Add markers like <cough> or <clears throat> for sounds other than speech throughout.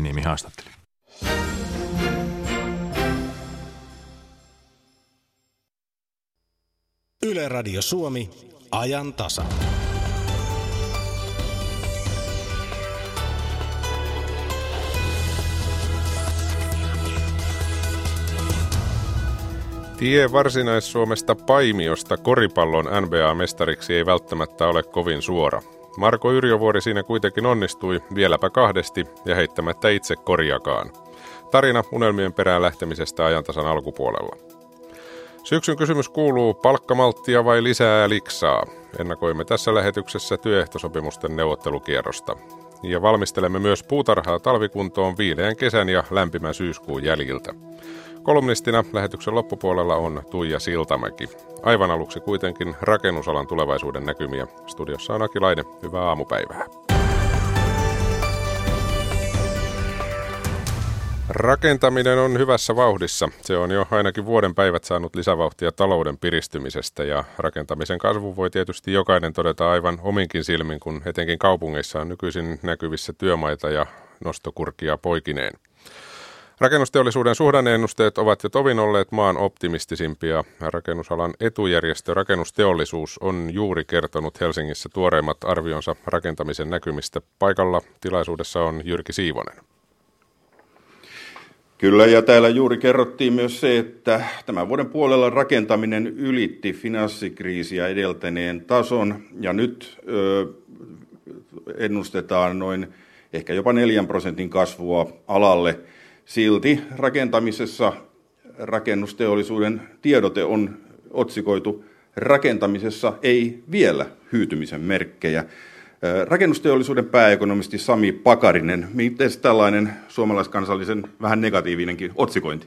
Niemi haastatteli. Yle Radio Suomi, ajan tasa. Tie Varsinais-Suomesta Paimiosta koripallon NBA-mestariksi ei välttämättä ole kovin suora. Marko Yrjövuori siinä kuitenkin onnistui vieläpä kahdesti ja heittämättä itse korjakaan. Tarina unelmien perään lähtemisestä ajantasan alkupuolella. Syksyn kysymys kuuluu palkkamalttia vai lisää liksaa? Ennakoimme tässä lähetyksessä työehtosopimusten neuvottelukierrosta. Ja valmistelemme myös puutarhaa talvikuntoon viileän kesän ja lämpimän syyskuun jäljiltä. Kolumnistina lähetyksen loppupuolella on Tuija Siltamäki. Aivan aluksi kuitenkin rakennusalan tulevaisuuden näkymiä. Studiossa on Aki Laine. Hyvää aamupäivää. Rakentaminen on hyvässä vauhdissa. Se on jo ainakin vuoden päivät saanut lisävauhtia talouden piristymisestä ja rakentamisen kasvu voi tietysti jokainen todeta aivan ominkin silmin, kun etenkin kaupungeissa on nykyisin näkyvissä työmaita ja nostokurkia poikineen. Rakennusteollisuuden suhdanneennusteet ovat jo tovin olleet maan optimistisimpia. Rakennusalan etujärjestö Rakennusteollisuus on juuri kertonut Helsingissä tuoreimmat arvionsa rakentamisen näkymistä. Paikalla tilaisuudessa on Jyrki Siivonen. Kyllä, ja täällä juuri kerrottiin myös se, että tämän vuoden puolella rakentaminen ylitti finanssikriisiä edeltäneen tason, ja nyt ö, ennustetaan noin ehkä jopa 4 prosentin kasvua alalle – Silti rakentamisessa rakennusteollisuuden tiedote on otsikoitu rakentamisessa ei vielä hyytymisen merkkejä. Rakennusteollisuuden pääekonomisti Sami Pakarinen, miten tällainen suomalaiskansallisen vähän negatiivinenkin otsikointi?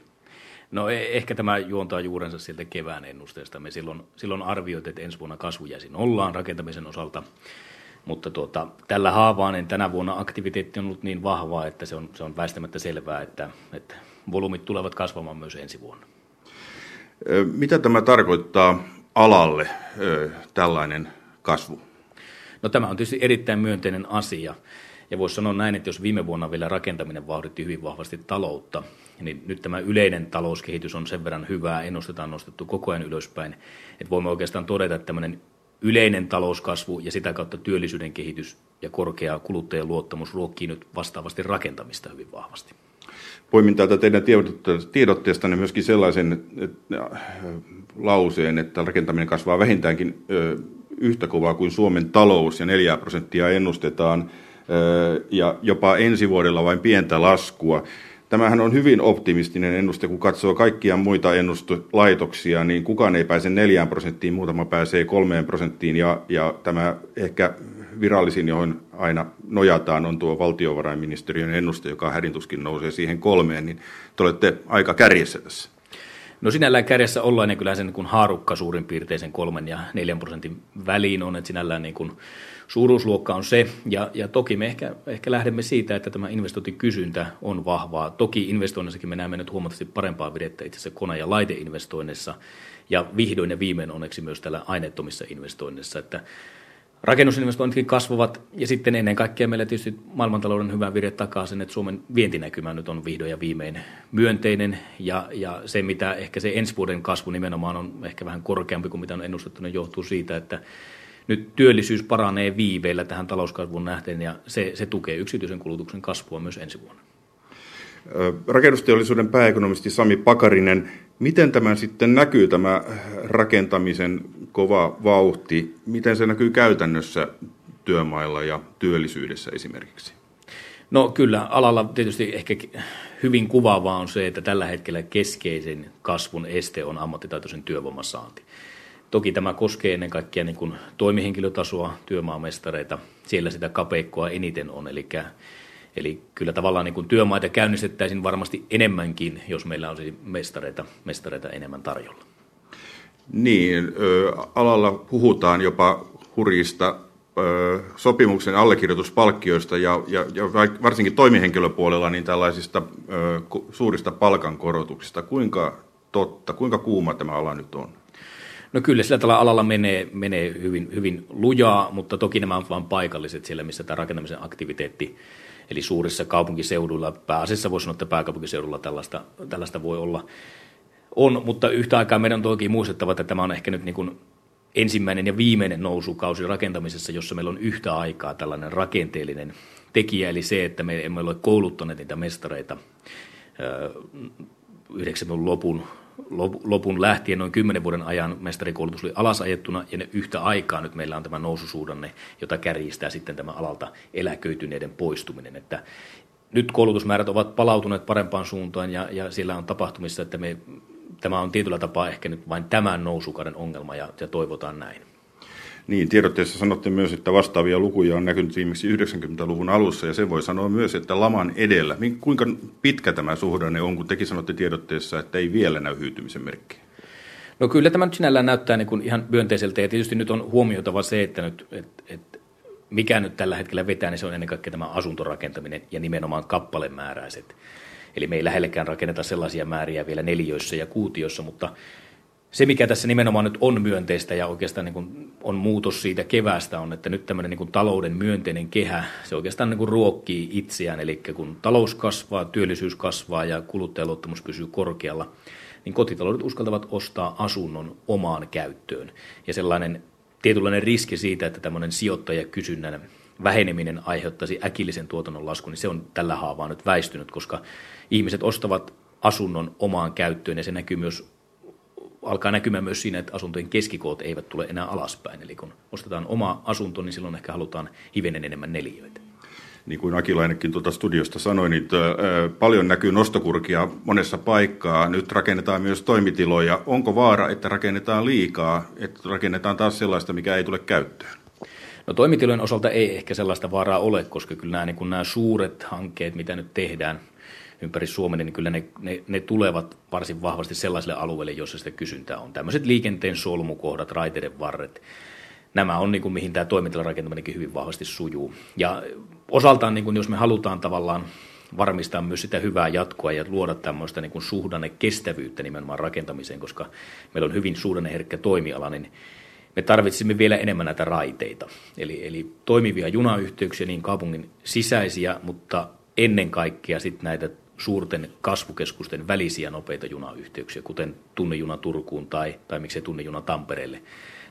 No e- ehkä tämä juontaa juurensa sieltä kevään ennusteesta. Me silloin, silloin arvioitiin, että ensi vuonna kasvu jäisi nollaan rakentamisen osalta. Mutta tuota, tällä haavaa niin tänä vuonna aktiviteetti on ollut niin vahvaa, että se on, se on väistämättä selvää, että, että volyymit tulevat kasvamaan myös ensi vuonna. Mitä tämä tarkoittaa alalle tällainen kasvu? No tämä on tietysti erittäin myönteinen asia. Ja voisi sanoa näin, että jos viime vuonna vielä rakentaminen vauhditti hyvin vahvasti taloutta, niin nyt tämä yleinen talouskehitys on sen verran hyvää, ennustetaan nostettu koko ajan ylöspäin, että voimme oikeastaan todeta, että tämmöinen yleinen talouskasvu ja sitä kautta työllisyyden kehitys ja korkea kuluttajien luottamus ruokkii nyt vastaavasti rakentamista hyvin vahvasti. Poimin täältä teidän tiedotteestanne myöskin sellaisen lauseen, että rakentaminen kasvaa vähintäänkin yhtä kovaa kuin Suomen talous ja 4 prosenttia ennustetaan ja jopa ensi vuodella vain pientä laskua. Tämähän on hyvin optimistinen ennuste, kun katsoo kaikkia muita ennustelaitoksia, niin kukaan ei pääse neljään prosenttiin, muutama pääsee kolmeen prosenttiin, ja, ja tämä ehkä virallisin, johon aina nojataan, on tuo valtiovarainministeriön ennuste, joka hädintuskin nousee siihen kolmeen, niin te olette aika kärjessä tässä. No sinällään kärjessä ollaan ja kyllä sen niin haarukka suurin piirtein sen kolmen ja neljän prosentin väliin on, että sinällään niin kuin suuruusluokka on se, ja, ja toki me ehkä, ehkä lähdemme siitä, että tämä investointikysyntä on vahvaa. Toki investoinnissakin me näemme nyt huomattavasti parempaa videttä itse asiassa kone- ja laiteinvestoinneissa, ja vihdoin ja viimein onneksi myös tällä aineettomissa investoinnissa, että Rakennusinvestoinnitkin kasvavat ja sitten ennen kaikkea meillä tietysti maailmantalouden hyvä vire takaa sen, että Suomen vientinäkymä nyt on vihdoin ja viimein myönteinen. Ja, ja se mitä ehkä se ensi vuoden kasvu nimenomaan on ehkä vähän korkeampi kuin mitä on ennustettu, niin johtuu siitä, että nyt työllisyys paranee viiveillä tähän talouskasvuun nähden ja se, se tukee yksityisen kulutuksen kasvua myös ensi vuonna. Rakennusteollisuuden pääekonomisti Sami Pakarinen, miten tämä sitten näkyy tämä rakentamisen kova vauhti, miten se näkyy käytännössä työmailla ja työllisyydessä esimerkiksi? No kyllä, alalla tietysti ehkä hyvin kuvaavaa on se, että tällä hetkellä keskeisen kasvun este on ammattitaitoisen työvoiman saanti. Toki tämä koskee ennen kaikkea niin kuin toimihenkilötasoa, työmaamestareita. Siellä sitä kapeikkoa eniten on, eli, eli kyllä tavallaan niin kuin työmaita käynnistettäisiin varmasti enemmänkin, jos meillä olisi mestareita, mestareita enemmän tarjolla. Niin, alalla puhutaan jopa hurjista sopimuksen allekirjoituspalkkioista ja, ja, ja varsinkin toimihenkilöpuolella niin tällaisista suurista palkankorotuksista. Kuinka totta, kuinka kuuma tämä ala nyt on? No kyllä sillä tällä alalla menee, menee hyvin, hyvin lujaa, mutta toki nämä ovat vain paikalliset siellä, missä tämä rakentamisen aktiviteetti Eli suurissa kaupunkiseuduilla, pääasiassa voisi sanoa, että pääkaupunkiseudulla tällaista, tällaista voi olla. On, mutta yhtä aikaa meidän on toki muistettava, että tämä on ehkä nyt niin kuin ensimmäinen ja viimeinen nousukausi rakentamisessa, jossa meillä on yhtä aikaa tällainen rakenteellinen tekijä, eli se, että me emme ole kouluttaneet niitä mestareita 90-luvun lopun, lopun lähtien noin kymmenen vuoden ajan mestarikoulutus oli alasajettuna ja ne yhtä aikaa nyt meillä on tämä noususuudanne, jota kärjistää sitten tämä alalta eläköityneiden poistuminen. Että nyt koulutusmäärät ovat palautuneet parempaan suuntaan ja, ja siellä on tapahtumissa, että me, tämä on tietyllä tapaa ehkä nyt vain tämän nousukauden ongelma ja, ja toivotaan näin. Niin, tiedotteessa sanotte myös, että vastaavia lukuja on näkynyt viimeksi 90-luvun alussa, ja sen voi sanoa myös, että laman edellä. Kuinka pitkä tämä suhdanne on, kun tekin sanotte tiedotteessa, että ei vielä näy hyytymisen merkkejä? No kyllä tämä nyt sinällään näyttää niin kuin ihan myönteiseltä, ja tietysti nyt on huomioitava se, että nyt, et, et, mikä nyt tällä hetkellä vetää, niin se on ennen kaikkea tämä asuntorakentaminen ja nimenomaan kappalemääräiset. Eli me ei lähellekään rakenneta sellaisia määriä vielä neliöissä ja kuutiossa, mutta se, mikä tässä nimenomaan nyt on myönteistä ja oikeastaan niin kuin on muutos siitä keväästä, on, että nyt tämmöinen niin kuin talouden myönteinen kehä, se oikeastaan niin kuin ruokkii itseään. Eli kun talous kasvaa, työllisyys kasvaa ja kuluttajaluottamus pysyy korkealla, niin kotitaloudet uskaltavat ostaa asunnon omaan käyttöön. Ja sellainen tietynlainen riski siitä, että tämmöinen sijoittajakysynnän väheneminen aiheuttaisi äkillisen tuotannon laskun, niin se on tällä haavaa nyt väistynyt, koska ihmiset ostavat asunnon omaan käyttöön ja se näkyy myös alkaa näkymään myös siinä, että asuntojen keskikoot eivät tule enää alaspäin. Eli kun ostetaan oma asunto, niin silloin ehkä halutaan hivenen enemmän neliöitä. Niin kuin Akilainenkin tuota studiosta sanoi, niin paljon näkyy nostokurkia monessa paikkaa. Nyt rakennetaan myös toimitiloja. Onko vaara, että rakennetaan liikaa, että rakennetaan taas sellaista, mikä ei tule käyttöön? No toimitilojen osalta ei ehkä sellaista vaaraa ole, koska kyllä nämä, niin kuin nämä suuret hankkeet, mitä nyt tehdään, ympäri Suomen, niin kyllä ne, ne, ne tulevat varsin vahvasti sellaisille alueille, joissa sitä kysyntää on. Tämmöiset liikenteen solmukohdat, raiteiden varret, nämä on niin kuin, mihin tämä toimintarakentaminen hyvin vahvasti sujuu. Ja osaltaan, niin kuin, jos me halutaan tavallaan varmistaa myös sitä hyvää jatkoa ja luoda tämmöistä niin suhdanne kestävyyttä nimenomaan rakentamiseen, koska meillä on hyvin suhdanneherkkä toimiala, niin me tarvitsemme vielä enemmän näitä raiteita. Eli, eli toimivia junayhteyksiä, niin kaupungin sisäisiä, mutta ennen kaikkea sitten näitä suurten kasvukeskusten välisiä nopeita junayhteyksiä, kuten tunnejuna Turkuun tai, tai miksei tunnejuna Tampereelle.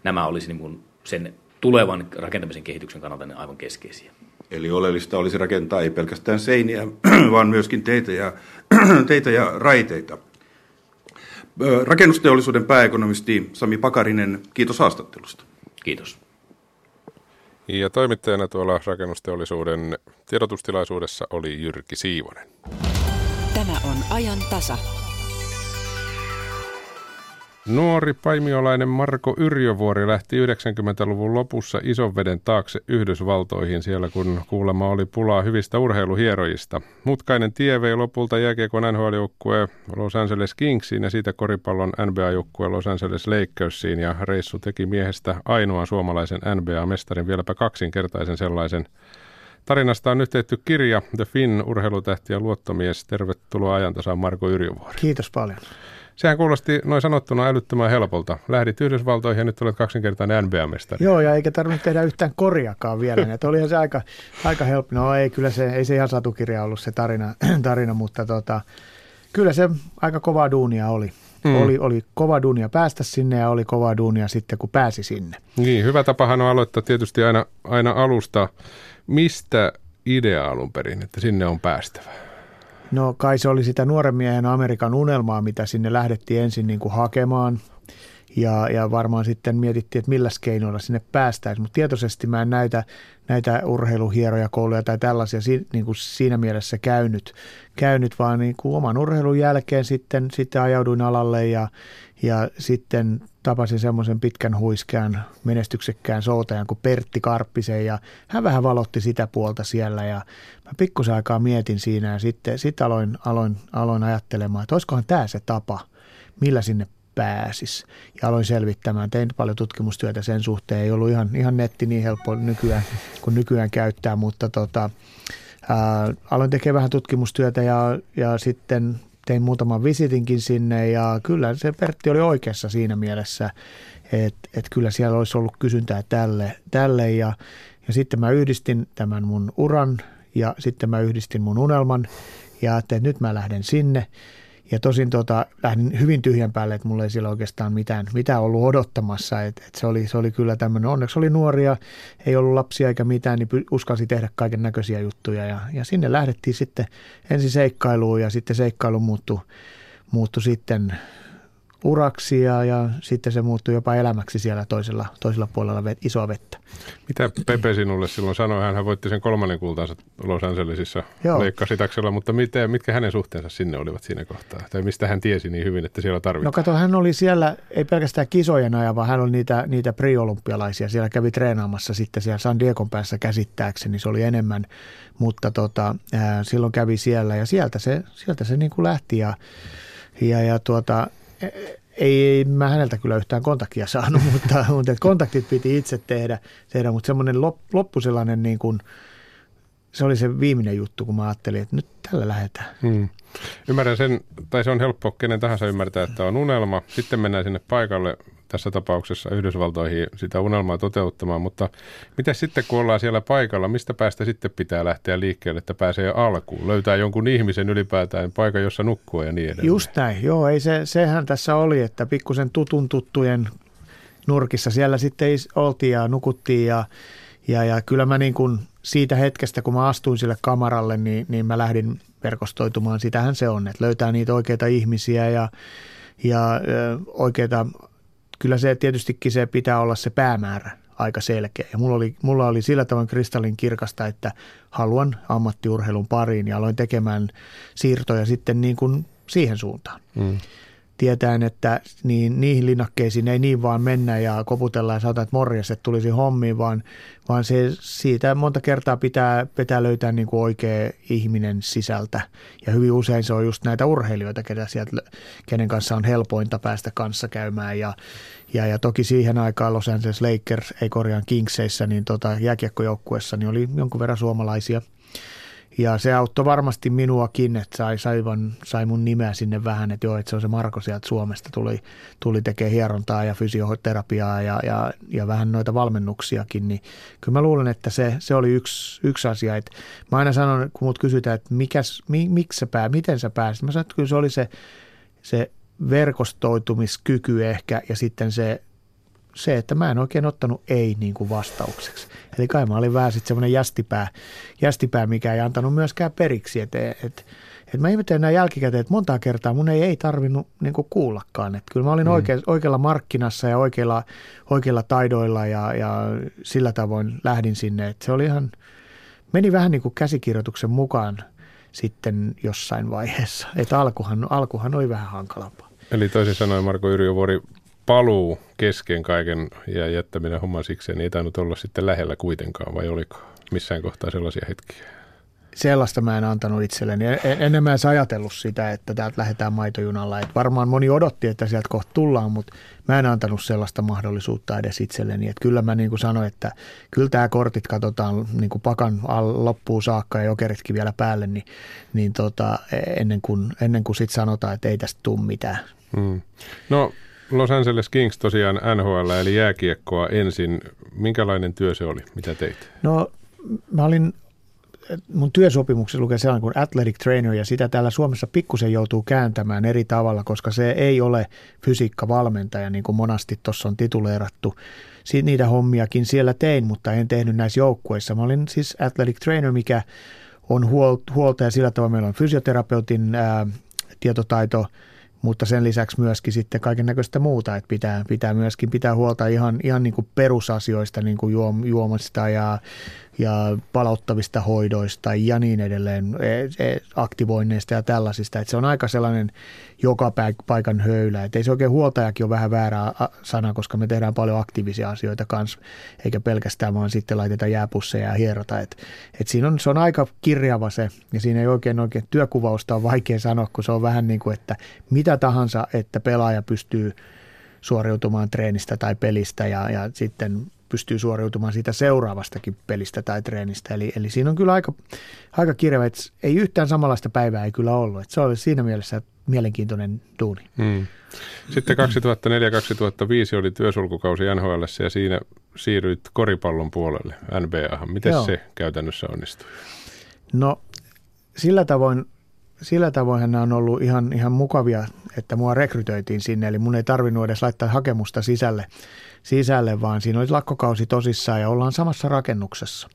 Nämä olisi niin kuin sen tulevan rakentamisen kehityksen kannalta ne aivan keskeisiä. Eli oleellista olisi rakentaa ei pelkästään seiniä, <clears throat> vaan myöskin teitä ja, <clears throat> teitä ja raiteita. Rakennusteollisuuden pääekonomisti Sami Pakarinen, kiitos haastattelusta. Kiitos. Ja toimittajana tuolla rakennusteollisuuden tiedotustilaisuudessa oli Jyrki Siivonen. Tämä on ajan tasa. Nuori paimiolainen Marko Yrjövuori lähti 90-luvun lopussa ison veden taakse Yhdysvaltoihin siellä, kun kuulemma oli pulaa hyvistä urheiluhierojista. Mutkainen tie vei lopulta jääkiekon NHL-joukkue Los Angeles Kingsiin ja siitä koripallon NBA-joukkue Los Angeles Lakersiin ja reissu teki miehestä ainoan suomalaisen NBA-mestarin vieläpä kaksinkertaisen sellaisen. Tarinasta on nyt tehty kirja The Finn, urheilutähti ja luottomies. Tervetuloa ajantasaan Marko Yrjövuori. Kiitos paljon. Sehän kuulosti noin sanottuna älyttömän helpolta. Lähdit Yhdysvaltoihin ja nyt olet kaksinkertainen NBA-mestari. Joo, ja eikä tarvinnut tehdä yhtään korjakaan vielä. Että olihan se aika, aika helppo. No ei, kyllä se, ei se ihan satukirja ollut se tarina, <clears throat> tarina mutta tota, kyllä se aika kovaa duunia oli. Mm. Oli, oli kova duunia päästä sinne ja oli kova duunia sitten, kun pääsi sinne. Niin, hyvä tapahan on aloittaa tietysti aina, aina alusta. Mistä idea alun perin, että sinne on päästävä? No kai se oli sitä nuoren miehen Amerikan unelmaa, mitä sinne lähdettiin ensin niin kuin hakemaan. Ja, ja varmaan sitten mietittiin, että millä keinoilla sinne päästäisiin. Mutta tietoisesti mä en näitä, näitä urheiluhieroja kouluja tai tällaisia niin kuin siinä mielessä käynyt, käynyt vaan niin kuin oman urheilun jälkeen sitten, sitten ajauduin alalle ja, ja sitten tapasin semmoisen pitkän huiskean menestyksekkään soutajan kuin Pertti Karppisen ja hän vähän valotti sitä puolta siellä ja mä pikkusen aikaa mietin siinä ja sitten sit aloin, aloin, aloin ajattelemaan, että olisikohan tämä se tapa, millä sinne pääsis. Ja aloin selvittämään, tein paljon tutkimustyötä sen suhteen, ei ollut ihan, ihan netti niin helppo nykyään, kuin nykyään käyttää, mutta tota, ää, aloin tekemään vähän tutkimustyötä ja, ja sitten tein muutaman visitinkin sinne ja kyllä se Pertti oli oikeassa siinä mielessä, että, että kyllä siellä olisi ollut kysyntää tälle, tälle ja, ja sitten mä yhdistin tämän mun uran ja sitten mä yhdistin mun unelman ja että nyt mä lähden sinne. Ja tosin tota, lähdin hyvin tyhjän päälle, että mulla ei siellä oikeastaan mitään, mitään ollut odottamassa. Et, et se, oli, se oli kyllä tämmöinen, onneksi oli nuoria, ei ollut lapsia eikä mitään, niin uskalsi tehdä kaiken näköisiä juttuja. Ja, ja sinne lähdettiin sitten ensin seikkailuun ja sitten seikkailu muuttui, muuttui sitten uraksi ja, ja sitten se muuttui jopa elämäksi siellä toisella, toisella puolella vet, isoa vettä. Mitä Pepe sinulle silloin sanoi? Hän voitti sen kolmannen kultansa Los Angelesissa leikkasitaksella, mutta miten, mitkä hänen suhteensa sinne olivat siinä kohtaa? Tai mistä hän tiesi niin hyvin, että siellä tarvittiin? No kato, hän oli siellä, ei pelkästään kisojen ajan, vaan hän oli niitä, niitä pre-olympialaisia. Siellä kävi treenaamassa sitten siellä San Diegon päässä käsittääkseni, se oli enemmän, mutta tota, ää, silloin kävi siellä ja sieltä se, sieltä se niin kuin lähti ja, ja, ja tuota, ei mä häneltä kyllä yhtään kontaktia saanut, <laughs> mutta, mutta kontaktit piti itse tehdä, tehdä mutta semmoinen loppu sellainen niin kuin, se oli se viimeinen juttu, kun mä ajattelin, että nyt tällä lähdetään. Hmm. Ymmärrän sen, tai se on helppo kenen tahansa ymmärtää, että on unelma. Sitten mennään sinne paikalle, tässä tapauksessa Yhdysvaltoihin sitä unelmaa toteuttamaan, mutta mitä sitten kun ollaan siellä paikalla, mistä päästä sitten pitää lähteä liikkeelle, että pääsee alkuun, löytää jonkun ihmisen ylipäätään paikan, jossa nukkua ja niin edelleen. Just näin, joo, ei se, sehän tässä oli, että pikkusen tutun tuttujen nurkissa siellä sitten oltiin ja nukuttiin ja, ja, ja kyllä mä niin kuin siitä hetkestä, kun mä astuin sille kamaralle, niin, niin mä lähdin verkostoitumaan. Sitähän se on, että löytää niitä oikeita ihmisiä ja, ja oikeita kyllä se tietystikin se pitää olla se päämäärä aika selkeä. Ja mulla oli, mulla oli sillä tavoin kristallin kirkasta, että haluan ammattiurheilun pariin ja aloin tekemään siirtoja sitten niin kuin siihen suuntaan. Mm tietäen, että niin, niihin linnakkeisiin ei niin vaan mennä ja koputella ja saada, että morjes, että tulisi hommiin, vaan, vaan se, siitä monta kertaa pitää, pitää löytää niin kuin oikea ihminen sisältä. Ja hyvin usein se on just näitä urheilijoita, ketä sieltä, kenen kanssa on helpointa päästä kanssa käymään. Ja, ja, ja toki siihen aikaan Los Angeles Lakers, ei korjaan Kingseissä, niin tota, jääkiekkojoukkuessa niin oli jonkun verran suomalaisia – ja se auttoi varmasti minuakin, että sai, sai, van, sai mun nimeä sinne vähän, että joo, että se on se Marko sieltä Suomesta, tuli, tuli tekemään hierontaa ja fysioterapiaa ja, ja, ja vähän noita valmennuksiakin, niin kyllä mä luulen, että se, se oli yksi, yksi asia. Että mä aina sanon, kun mut kysytään, että mikäs, mi, miksi sä pää, miten sä pääsit, mä sanon, että kyllä se oli se, se verkostoitumiskyky ehkä ja sitten se se, että mä en oikein ottanut ei niin kuin vastaukseksi. Eli kai mä olin vähän sitten semmoinen jästipää, jästipää, mikä ei antanut myöskään periksi. Että et, et mä ihmettelen näin jälkikäteen, että monta kertaa mun ei, ei tarvinnut niin kuin kuullakaan. Että kyllä mä olin mm. oike, oikealla markkinassa ja oikeilla, oikeilla taidoilla ja, ja sillä tavoin lähdin sinne. Että se oli ihan, meni vähän niin kuin käsikirjoituksen mukaan sitten jossain vaiheessa. Että alkuhan, alkuhan oli vähän hankalampaa. Eli toisin sanoen Marko Yrjövuori paluu kesken kaiken ja jättäminen homman sikseen niin ei tainnut olla sitten lähellä kuitenkaan, vai oliko missään kohtaa sellaisia hetkiä? Sellaista mä en antanut itselleni. Ennen mä en ajatellut sitä, että täältä lähdetään maitojunalla. Et varmaan moni odotti, että sieltä kohta tullaan, mutta mä en antanut sellaista mahdollisuutta edes itselleni. Et kyllä mä niin kuin sanoin, että kyllä tämä kortit katsotaan niin kuin pakan loppuun saakka ja jokeritkin vielä päälle, niin, niin tota, ennen kuin, ennen kuin sitten sanotaan, että ei tästä tule mitään. Hmm. No Los Angeles Kings tosiaan NHL eli jääkiekkoa ensin. Minkälainen työ se oli? Mitä teit? No mä olin, mun työsopimuksessa lukee sellainen kuin athletic trainer ja sitä täällä Suomessa pikkusen joutuu kääntämään eri tavalla, koska se ei ole fysiikkavalmentaja niin kuin monasti tuossa on tituleerattu. Siitä niitä hommiakin siellä tein, mutta en tehnyt näissä joukkueissa. Mä olin siis athletic trainer, mikä on huolta ja sillä tavalla meillä on fysioterapeutin ää, tietotaito – mutta sen lisäksi myöskin sitten kaiken näköistä muuta, että pitää, pitää myöskin pitää huolta ihan, ihan niin kuin perusasioista, niin kuin juom, juomasta ja, ja palauttavista hoidoista ja niin edelleen, e, e, aktivoinneista ja tällaisista. Että se on aika sellainen joka paikan höylä. Että ei se oikein huoltajakin ole vähän väärä sana, koska me tehdään paljon aktiivisia asioita kanssa, eikä pelkästään vaan sitten laiteta jääpusseja ja hierota. Et, et siinä on, se on aika kirjava se, ja siinä ei oikein oikein työkuvausta on vaikea sanoa, kun se on vähän niin kuin, että mitä tahansa, että pelaaja pystyy suoriutumaan treenistä tai pelistä ja, ja sitten pystyy suoriutumaan siitä seuraavastakin pelistä tai treenistä. Eli, eli siinä on kyllä aika, aika kirjava, että ei yhtään samanlaista päivää ei kyllä ollut. Että se oli siinä mielessä mielenkiintoinen duuni. Hmm. Sitten 2004-2005 oli työsulkukausi NHL ja siinä siirryit koripallon puolelle NBA. Miten Joo. se käytännössä onnistui? No sillä tavoin, sillä tavoin nämä on ollut ihan, ihan mukavia, että mua rekrytoitiin sinne, eli mun ei tarvinnut edes laittaa hakemusta sisälle, sisälle vaan siinä oli lakkokausi tosissaan ja ollaan samassa rakennuksessa.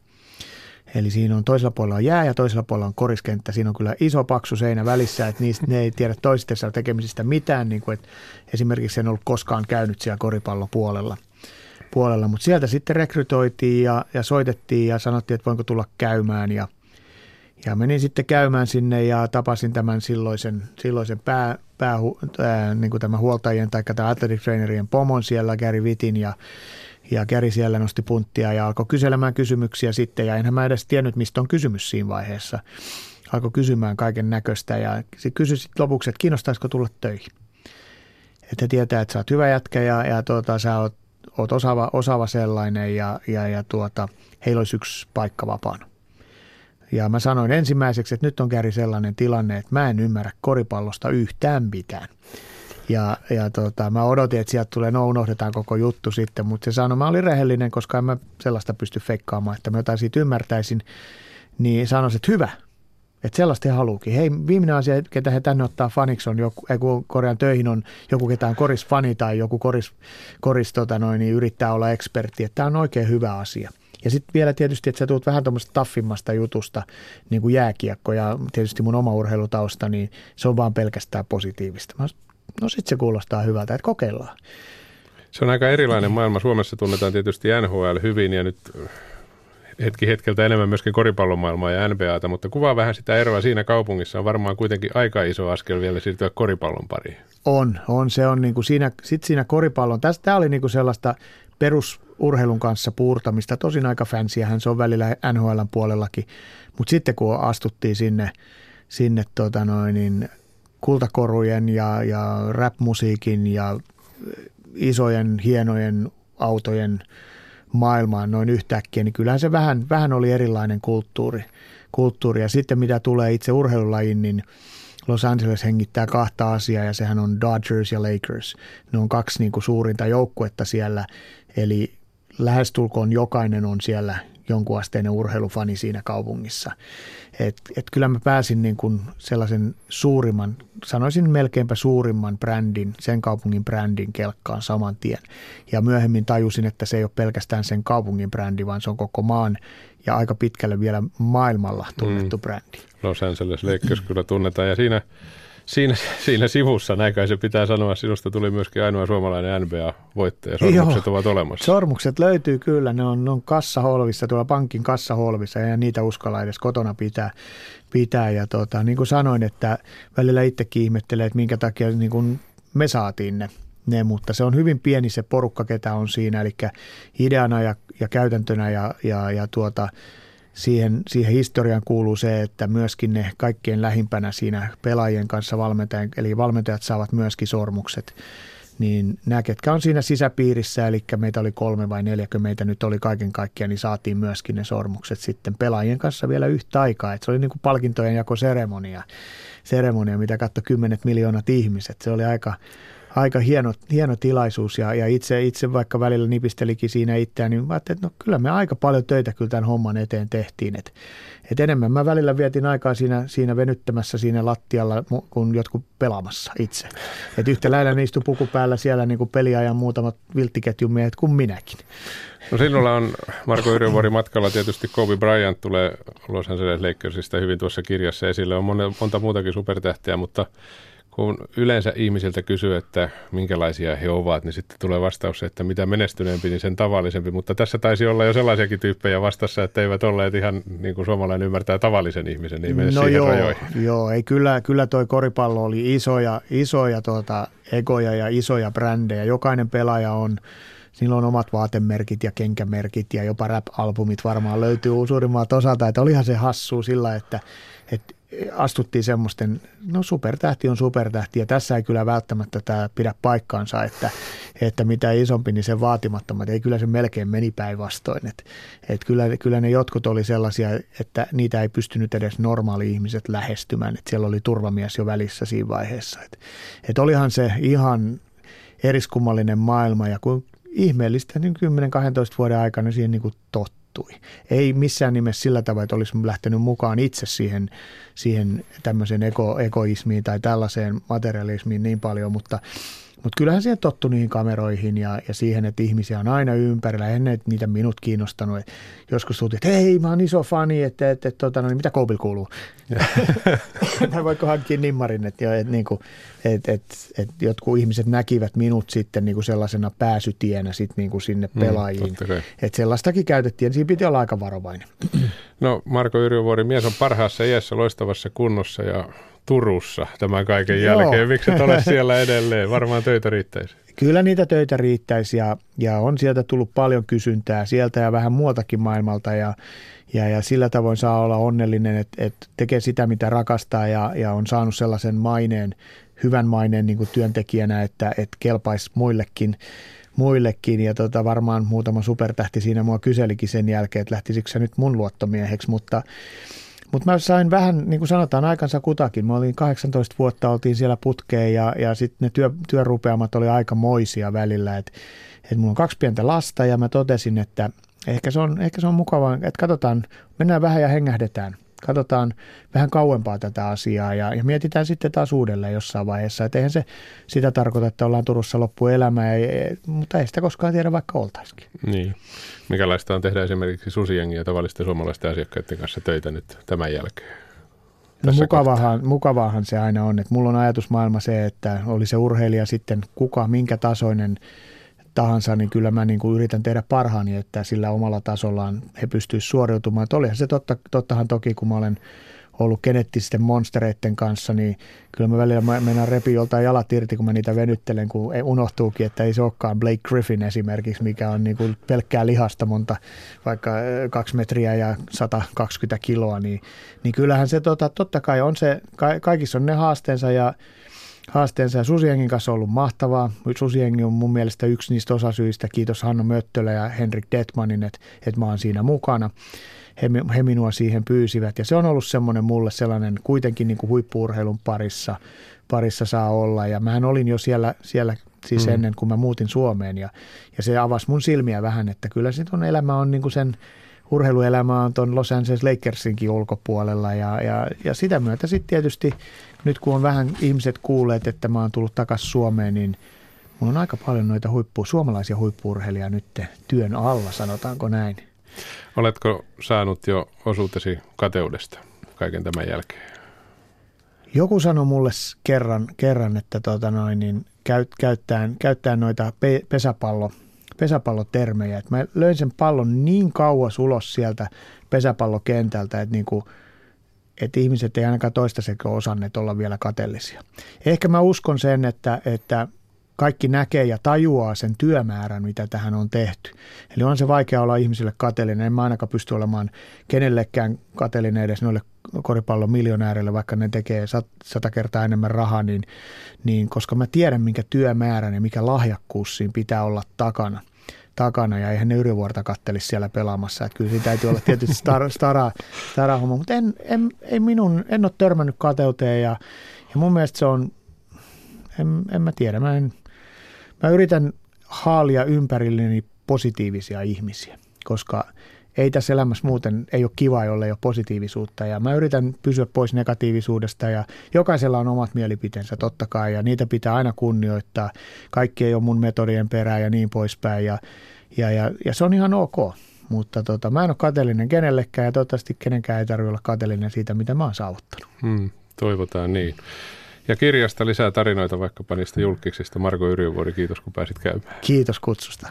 Eli siinä on toisella puolella on jää ja toisella puolella on koriskenttä. Siinä on kyllä iso paksu seinä välissä, että niistä ne ei tiedä toistensa tekemisistä mitään. Niin kuin, että esimerkiksi en ollut koskaan käynyt siellä koripallopuolella. Puolella, mutta sieltä sitten rekrytoitiin ja, ja soitettiin ja sanottiin, että voinko tulla käymään ja, ja menin sitten käymään sinne ja tapasin tämän silloisen, silloisen pää, pää, ää, niin kuin tämän huoltajien tai tämän athletic trainerien pomon siellä, Gary Vitin ja ja Käri siellä nosti punttia ja alkoi kyselemään kysymyksiä sitten ja enhän mä edes tiennyt, mistä on kysymys siinä vaiheessa. Alkoi kysymään kaiken näköistä ja se kysyi sitten lopuksi, että kiinnostaisiko tulla töihin. Että tietää, että sä oot hyvä jätkä ja, ja tuota, sä oot, oot osaava, osaava sellainen ja, ja, ja tuota, heillä olisi yksi paikka vapaana. Ja mä sanoin ensimmäiseksi, että nyt on Käri sellainen tilanne, että mä en ymmärrä koripallosta yhtään mitään. Ja, ja tota, mä odotin, että sieltä tulee, no unohdetaan koko juttu sitten, mutta se sanoi, mä olin rehellinen, koska en mä sellaista pysty feikkaamaan, että mä jotain siitä ymmärtäisin. Niin sanoisin, että hyvä, että sellaista he haluukin. Hei, viimeinen asia, ketä he tänne ottaa faniksi on joku, ei kun Korean töihin on joku, ketä on korisfani tai joku koris, koris tota noin, niin yrittää olla ekspertti. Että tämä on oikein hyvä asia. Ja sitten vielä tietysti, että sä tulet vähän tuommoista taffimmasta jutusta, niin kuin jääkiekko ja tietysti mun oma urheilutausta, niin se on vaan pelkästään positiivista. Mä no sitten se kuulostaa hyvältä, että kokeillaan. Se on aika erilainen maailma. Suomessa tunnetaan tietysti NHL hyvin ja nyt hetki hetkeltä enemmän myöskin koripallomaailmaa ja NBAta, mutta kuvaa vähän sitä eroa siinä kaupungissa. On varmaan kuitenkin aika iso askel vielä siirtyä koripallon pariin. On, on. Se on niin kuin siinä, sit siinä koripallon. Tämä oli niin kuin sellaista perusurheilun kanssa puurtamista. Tosin aika fansiähän se on välillä NHL puolellakin, mutta sitten kun astuttiin sinne, sinne tota noin, niin kultakorujen ja, ja rap-musiikin ja isojen hienojen autojen maailmaan noin yhtäkkiä, niin kyllähän se vähän, vähän oli erilainen kulttuuri. kulttuuri. Ja sitten mitä tulee itse urheilulajiin, niin Los Angeles hengittää kahta asiaa ja sehän on Dodgers ja Lakers. Ne on kaksi niin kuin suurinta joukkuetta siellä, eli lähestulkoon jokainen on siellä jonkun asteinen urheilufani siinä kaupungissa. Et, et kyllä mä pääsin niin kuin sellaisen suurimman, sanoisin melkeinpä suurimman brändin, sen kaupungin brändin kelkkaan saman tien. Ja myöhemmin tajusin, että se ei ole pelkästään sen kaupungin brändi, vaan se on koko maan ja aika pitkälle vielä maailmalla tunnettu mm. brändi. Los Angeles Lakers kyllä tunnetaan ja siinä – siinä, siinä sivussa, näin se pitää sanoa, sinusta tuli myöskin ainoa suomalainen NBA-voittaja. Sormukset Joo, ovat olemassa. Sormukset löytyy kyllä, ne on, ne on kassaholvissa, tuolla pankin kassaholvissa, ja niitä uskalla edes kotona pitää. pitää. Ja tota, niin kuin sanoin, että välillä itsekin ihmettelee, että minkä takia niin kuin me saatiin ne, ne, mutta se on hyvin pieni se porukka, ketä on siinä, eli ideana ja, ja käytäntönä ja, ja, ja tuota, siihen, siihen historiaan kuuluu se, että myöskin ne kaikkein lähimpänä siinä pelaajien kanssa valmentajan, eli valmentajat saavat myöskin sormukset. Niin nämä, ketkä on siinä sisäpiirissä, eli meitä oli kolme vai neljäkö meitä nyt oli kaiken kaikkiaan, niin saatiin myöskin ne sormukset sitten pelaajien kanssa vielä yhtä aikaa. Et se oli niin kuin palkintojen jakoseremonia, seremonia, mitä katsoi kymmenet miljoonat ihmiset. Se oli aika, aika hieno, hieno tilaisuus ja, ja itse, itse vaikka välillä nipistelikin siinä itseään, niin ajattelin, että no kyllä me aika paljon töitä kyllä tämän homman eteen tehtiin. Et, et enemmän mä välillä vietin aikaa siinä, siinä venyttämässä siinä lattialla kuin jotkut pelaamassa itse. Et yhtä lailla ne istui puku päällä siellä niin kuin peliajan muutamat vilttiketjun miehet kuin minäkin. No sinulla on Marko Yrjövuori matkalla tietysti Kobe Bryant tulee Los Angeles Lakersista hyvin tuossa kirjassa esille. On monta muutakin supertähtiä, mutta kun yleensä ihmisiltä kysyy, että minkälaisia he ovat, niin sitten tulee vastaus, että mitä menestyneempi, niin sen tavallisempi. Mutta tässä taisi olla jo sellaisiakin tyyppejä vastassa, että eivät olleet ihan niin kuin suomalainen ymmärtää tavallisen ihmisen, niin no joo, rajoihin. joo, ei kyllä, kyllä toi koripallo oli isoja, isoja tuota, egoja ja isoja brändejä. Jokainen pelaaja on, Niillä on omat vaatemerkit ja kenkämerkit ja jopa rap-albumit varmaan löytyy suurimmalta osalta. Että olihan se hassu sillä, että, että astuttiin semmoisten, no supertähti on supertähti ja tässä ei kyllä välttämättä tämä pidä paikkaansa, että, että mitä isompi, niin sen vaatimattomat, ei kyllä se melkein meni päinvastoin. Että, että kyllä, kyllä ne jotkut oli sellaisia, että niitä ei pystynyt edes normaali ihmiset lähestymään, että siellä oli turvamies jo välissä siinä vaiheessa. Että, että olihan se ihan eriskummallinen maailma ja kun ihmeellistä niin 10-12 vuoden aikana siihen niin kuin tottu tapahtui. Ei missään nimessä sillä tavalla, että olisi lähtenyt mukaan itse siihen, siihen tämmöiseen ego, egoismiin tai tällaiseen materialismiin niin paljon, mutta mutta kyllähän siihen tottu niihin kameroihin ja, ja siihen, että ihmisiä on aina ympärillä. Ennen niitä minut kiinnostanut. Et joskus tultiin, että hei, mä oon iso fani, että, että, että tota, no, niin mitä Koubil kuuluu? <laughs> tai voiko hankkia nimmarin, että, että, niin kuin, että, että, että jotkut ihmiset näkivät minut sitten niin kuin sellaisena pääsytienä sit niin kuin sinne mm, pelaajiin. Mm, että sellaistakin käytettiin, siinä piti olla aika varovainen. no Marko Yrjövuori, mies on parhaassa iässä loistavassa kunnossa ja Turussa tämän kaiken Joo. jälkeen. Miksi et ole <laughs> siellä edelleen? Varmaan töitä riittäisi. Kyllä niitä töitä riittäisi ja, ja on sieltä tullut paljon kysyntää sieltä ja vähän muutakin maailmalta ja, ja, ja sillä tavoin saa olla onnellinen, että, että tekee sitä, mitä rakastaa ja, ja on saanut sellaisen maineen, hyvän maineen niin kuin työntekijänä, että, että kelpaisi muillekin muillekin ja tota, varmaan muutama supertähti siinä mua kyselikin sen jälkeen, että lähtisikö se nyt mun luottomieheksi, mutta mutta mä sain vähän, niin kuin sanotaan, aikansa kutakin. Mä olin 18 vuotta, oltiin siellä putkeen ja, ja sitten ne työ, työrupeamat oli aika moisia välillä. Että et mulla on kaksi pientä lasta ja mä totesin, että ehkä se on, ehkä se on mukavaa, että katsotaan, mennään vähän ja hengähdetään – katsotaan vähän kauempaa tätä asiaa ja, ja mietitään sitten taas uudelleen jossain vaiheessa. Että eihän se sitä tarkoita, että ollaan Turussa loppuelämää, ei, mutta ei sitä koskaan tiedä, vaikka oltaisikin. Niin. Mikälaista on tehdä esimerkiksi susijengi ja tavallisten suomalaisten asiakkaiden kanssa töitä nyt tämän jälkeen? No mukavahan, mukavahan se aina on, että mulla on ajatusmaailma se, että oli se urheilija sitten kuka, minkä tasoinen tahansa, niin kyllä mä niin kuin yritän tehdä parhaani, että sillä omalla tasollaan he pystyisivät suoriutumaan. Että olihan se totta, tottahan toki, kun mä olen ollut geneettisten monstereiden kanssa, niin kyllä mä välillä mennään repi joltain jalat irti, kun mä niitä venyttelen, kun unohtuukin, että ei se olekaan Blake Griffin esimerkiksi, mikä on niin kuin pelkkää lihasta monta, vaikka kaksi metriä ja 120 kiloa, niin, niin kyllähän se tota, totta kai on se, kaikissa on ne haasteensa ja haasteensa ja Susiengin kanssa on ollut mahtavaa. Susiengi on mun mielestä yksi niistä osasyistä, kiitos Hanno Möttölä ja Henrik Detmanin, että, että mä oon siinä mukana. He, he minua siihen pyysivät ja se on ollut semmoinen mulle sellainen kuitenkin niin kuin huippuurheilun parissa, parissa saa olla ja mähän olin jo siellä, siellä siis mm. ennen kuin mä muutin Suomeen ja, ja se avasi mun silmiä vähän, että kyllä se on elämä on niin kuin sen urheiluelämä on tuon Los Angeles Lakersinkin ulkopuolella ja, ja, ja sitä myötä sitten tietysti nyt kun on vähän ihmiset kuulleet, että mä oon tullut takaisin Suomeen, niin mulla on aika paljon noita huippu, suomalaisia huippuurheilijaa nyt työn alla, sanotaanko näin. Oletko saanut jo osuutesi kateudesta kaiken tämän jälkeen? Joku sanoi mulle kerran, kerran että tota noin, niin käyt, käyttäen, käyttäen noita pe, pesäpallo, pesäpallotermejä. Että mä löin sen pallon niin kauas ulos sieltä pesäpallokentältä, että niin kuin – että ihmiset ei ainakaan toistaiseksi ole osanneet olla vielä kateellisia. Ehkä mä uskon sen, että, että kaikki näkee ja tajuaa sen työmäärän, mitä tähän on tehty. Eli on se vaikea olla ihmisille kateellinen. En mä ainakaan pysty olemaan kenellekään kateellinen edes noille koripallon miljonäärille, vaikka ne tekee sata kertaa enemmän rahaa, niin, niin koska mä tiedän, minkä työmäärän ja mikä lahjakkuus siinä pitää olla takana takana ja eihän ne Yrjövuorta kattelisi siellä pelaamassa. Että kyllä siinä täytyy olla tietysti stara, <laughs> stara, stara homma, mutta en, en, en, minun, en ole törmännyt kateuteen ja, ja mun mielestä se on, en, en mä tiedä, mä, en, mä yritän haalia ympärilleni positiivisia ihmisiä, koska – ei tässä elämässä muuten, ei ole kiva, jolle ei ole positiivisuutta ja mä yritän pysyä pois negatiivisuudesta ja jokaisella on omat mielipiteensä totta kai ja niitä pitää aina kunnioittaa. Kaikki ei ole mun metodien perää ja niin poispäin ja, ja, ja, ja se on ihan ok. Mutta tota, mä en ole kateellinen kenellekään ja toivottavasti kenenkään ei tarvitse olla kateellinen siitä, mitä mä oon saavuttanut. Hmm, toivotaan niin. Ja kirjasta lisää tarinoita vaikkapa niistä julkiksista. Marko Yrjövuori, kiitos kun pääsit käymään. Kiitos kutsusta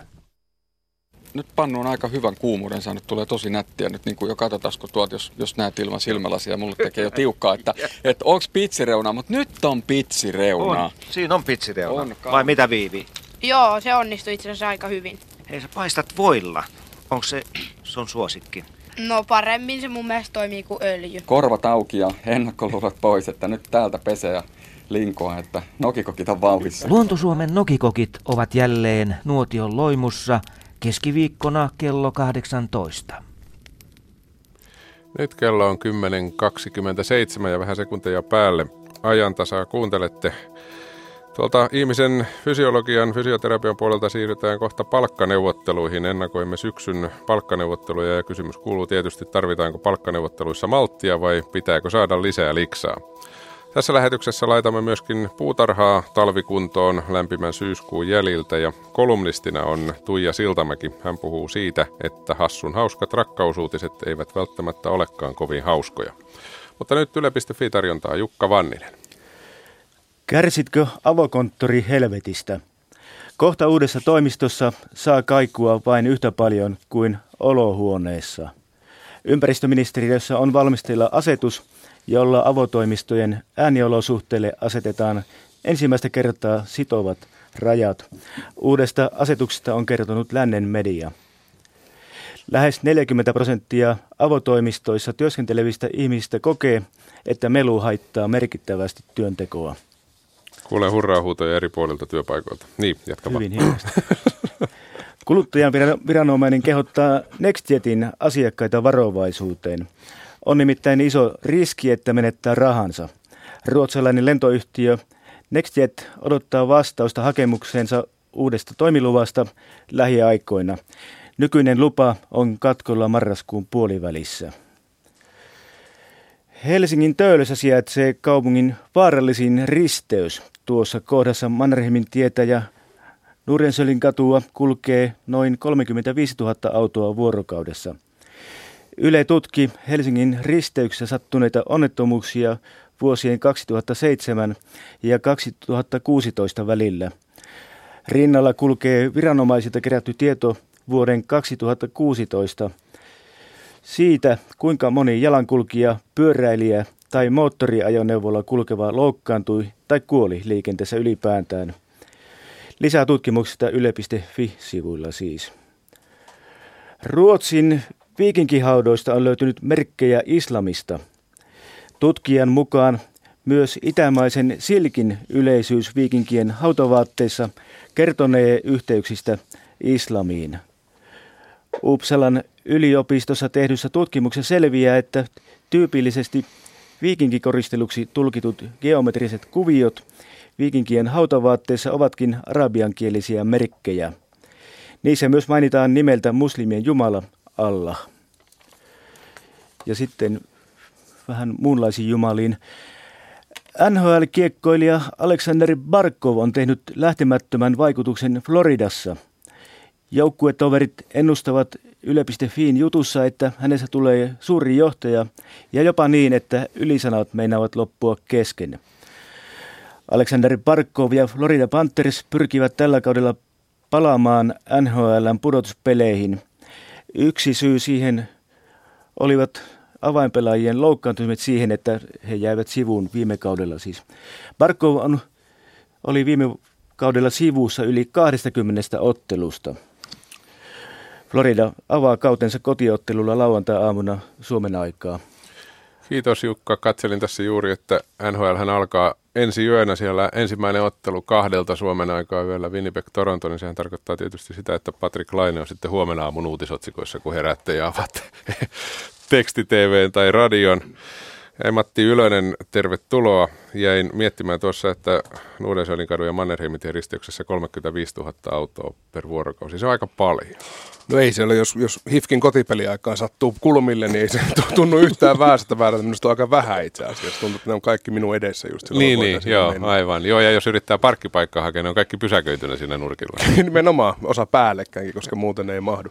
nyt pannu on aika hyvän kuumuuden saanut, tulee tosi nättiä nyt, niin kuin jo katsotaan, kun tuot, jos, jos näet ilman silmälasia, mulle tekee jo tiukkaa, että <laughs> et onks pitsireuna, mutta nyt on pitsireuna. On, siinä on pitsireuna. On, Vai mitä Viivi? Joo, se onnistui itse asiassa aika hyvin. Hei, sä paistat voilla. Onko se <clears throat> sun suosikki? No paremmin se mun mielestä toimii kuin öljy. Korvat auki ja ennakkoluulot pois, että nyt täältä pesee ja linkoa, että nokikokit on vauhissa. Luontosuomen nokikokit ovat jälleen nuotion loimussa – keskiviikkona kello 18. Nyt kello on 10.27 ja vähän sekunteja päälle. Ajantasaa kuuntelette Tuolta ihmisen fysiologian, fysioterapian puolelta siirrytään kohta palkkaneuvotteluihin. Ennakoimme syksyn palkkaneuvotteluja ja kysymys kuuluu tietysti, tarvitaanko palkkaneuvotteluissa malttia vai pitääkö saada lisää liksaa. Tässä lähetyksessä laitamme myöskin puutarhaa talvikuntoon lämpimän syyskuun jäljiltä ja kolumnistina on Tuija Siltamäki. Hän puhuu siitä, että hassun hauskat rakkausuutiset eivät välttämättä olekaan kovin hauskoja. Mutta nyt Yle.fi tarjontaa Jukka Vanninen. Kärsitkö avokonttori helvetistä? Kohta uudessa toimistossa saa kaikua vain yhtä paljon kuin olohuoneessa. Ympäristöministeriössä on valmisteilla asetus, jolla avotoimistojen ääniolosuhteille asetetaan ensimmäistä kertaa sitovat rajat. Uudesta asetuksesta on kertonut lännen media. Lähes 40 prosenttia avotoimistoissa työskentelevistä ihmisistä kokee, että melu haittaa merkittävästi työntekoa. Kuulen hurraa-huutoja eri puolilta työpaikoilta. Niin, jatka Hyvin hienosti. Kuluttajan viranomainen kehottaa NextJetin asiakkaita varovaisuuteen. On nimittäin iso riski, että menettää rahansa. Ruotsalainen lentoyhtiö NextJet odottaa vastausta hakemukseensa uudesta toimiluvasta lähiaikoina. Nykyinen lupa on katkolla marraskuun puolivälissä. Helsingin Töölössä sijaitsee kaupungin vaarallisin risteys. Tuossa kohdassa Mannerheimin tietä ja Nurensölin katua kulkee noin 35 000 autoa vuorokaudessa. Yle tutki Helsingin risteyksessä sattuneita onnettomuuksia vuosien 2007 ja 2016 välillä. Rinnalla kulkee viranomaisilta kerätty tieto vuoden 2016 siitä, kuinka moni jalankulkija, pyöräilijä tai moottoriajoneuvolla kulkeva loukkaantui tai kuoli liikenteessä ylipäätään. Lisää tutkimuksista yle.fi-sivuilla siis. Ruotsin viikinkihaudoista on löytynyt merkkejä islamista. Tutkijan mukaan myös itämaisen silkin yleisyys viikinkien hautavaatteissa kertonee yhteyksistä islamiin. Uppsalan yliopistossa tehdyssä tutkimuksessa selviää, että tyypillisesti viikinkikoristeluksi tulkitut geometriset kuviot viikinkien hautavaatteissa ovatkin arabiankielisiä merkkejä. Niissä myös mainitaan nimeltä muslimien jumala Allah. Ja sitten vähän muunlaisiin jumaliin. NHL-kiekkoilija Aleksander Barkov on tehnyt lähtemättömän vaikutuksen Floridassa. Joukkuetoverit ennustavat Yle.fiin jutussa, että hänestä tulee suuri johtaja ja jopa niin, että ylisanat meinaavat loppua kesken. Alexander Barkov ja Florida Panthers pyrkivät tällä kaudella palaamaan NHLn pudotuspeleihin. Yksi syy siihen olivat avainpelaajien loukkaantumiset siihen, että he jäivät sivuun viime kaudella siis. Barkov on, oli viime kaudella sivussa yli 20 ottelusta. Florida avaa kautensa kotiottelulla lauantai-aamuna Suomen aikaa. Kiitos Jukka. Katselin tässä juuri, että NHL alkaa ensi yönä siellä ensimmäinen ottelu kahdelta Suomen aikaa yöllä Winnipeg Toronto, niin sehän tarkoittaa tietysti sitä, että Patrick Laine on sitten huomenna aamun uutisotsikoissa, kun heräätte ja avat <laughs> teksti tai radion. Matti Ylönen, tervetuloa. Jäin miettimään tuossa, että Nuudensölin kadun ja Mannerheimin risteyksessä 35 000 autoa per vuorokausi. Se on aika paljon. No ei siellä, jos, jos HIFKin kotipeliaikaan sattuu kulmille, niin ei se <laughs> tunnu yhtään väärältä väärältä. Minusta on aika vähän itse asiassa. Tuntuu, että ne on kaikki minun edessä just Niin, niin joo, mennä. aivan. Joo, ja jos yrittää parkkipaikkaa hakea, ne on kaikki pysäköitynä siinä nurkilla. <laughs> Nimenomaan, osa päällekkäänkin, koska muuten ei mahdu.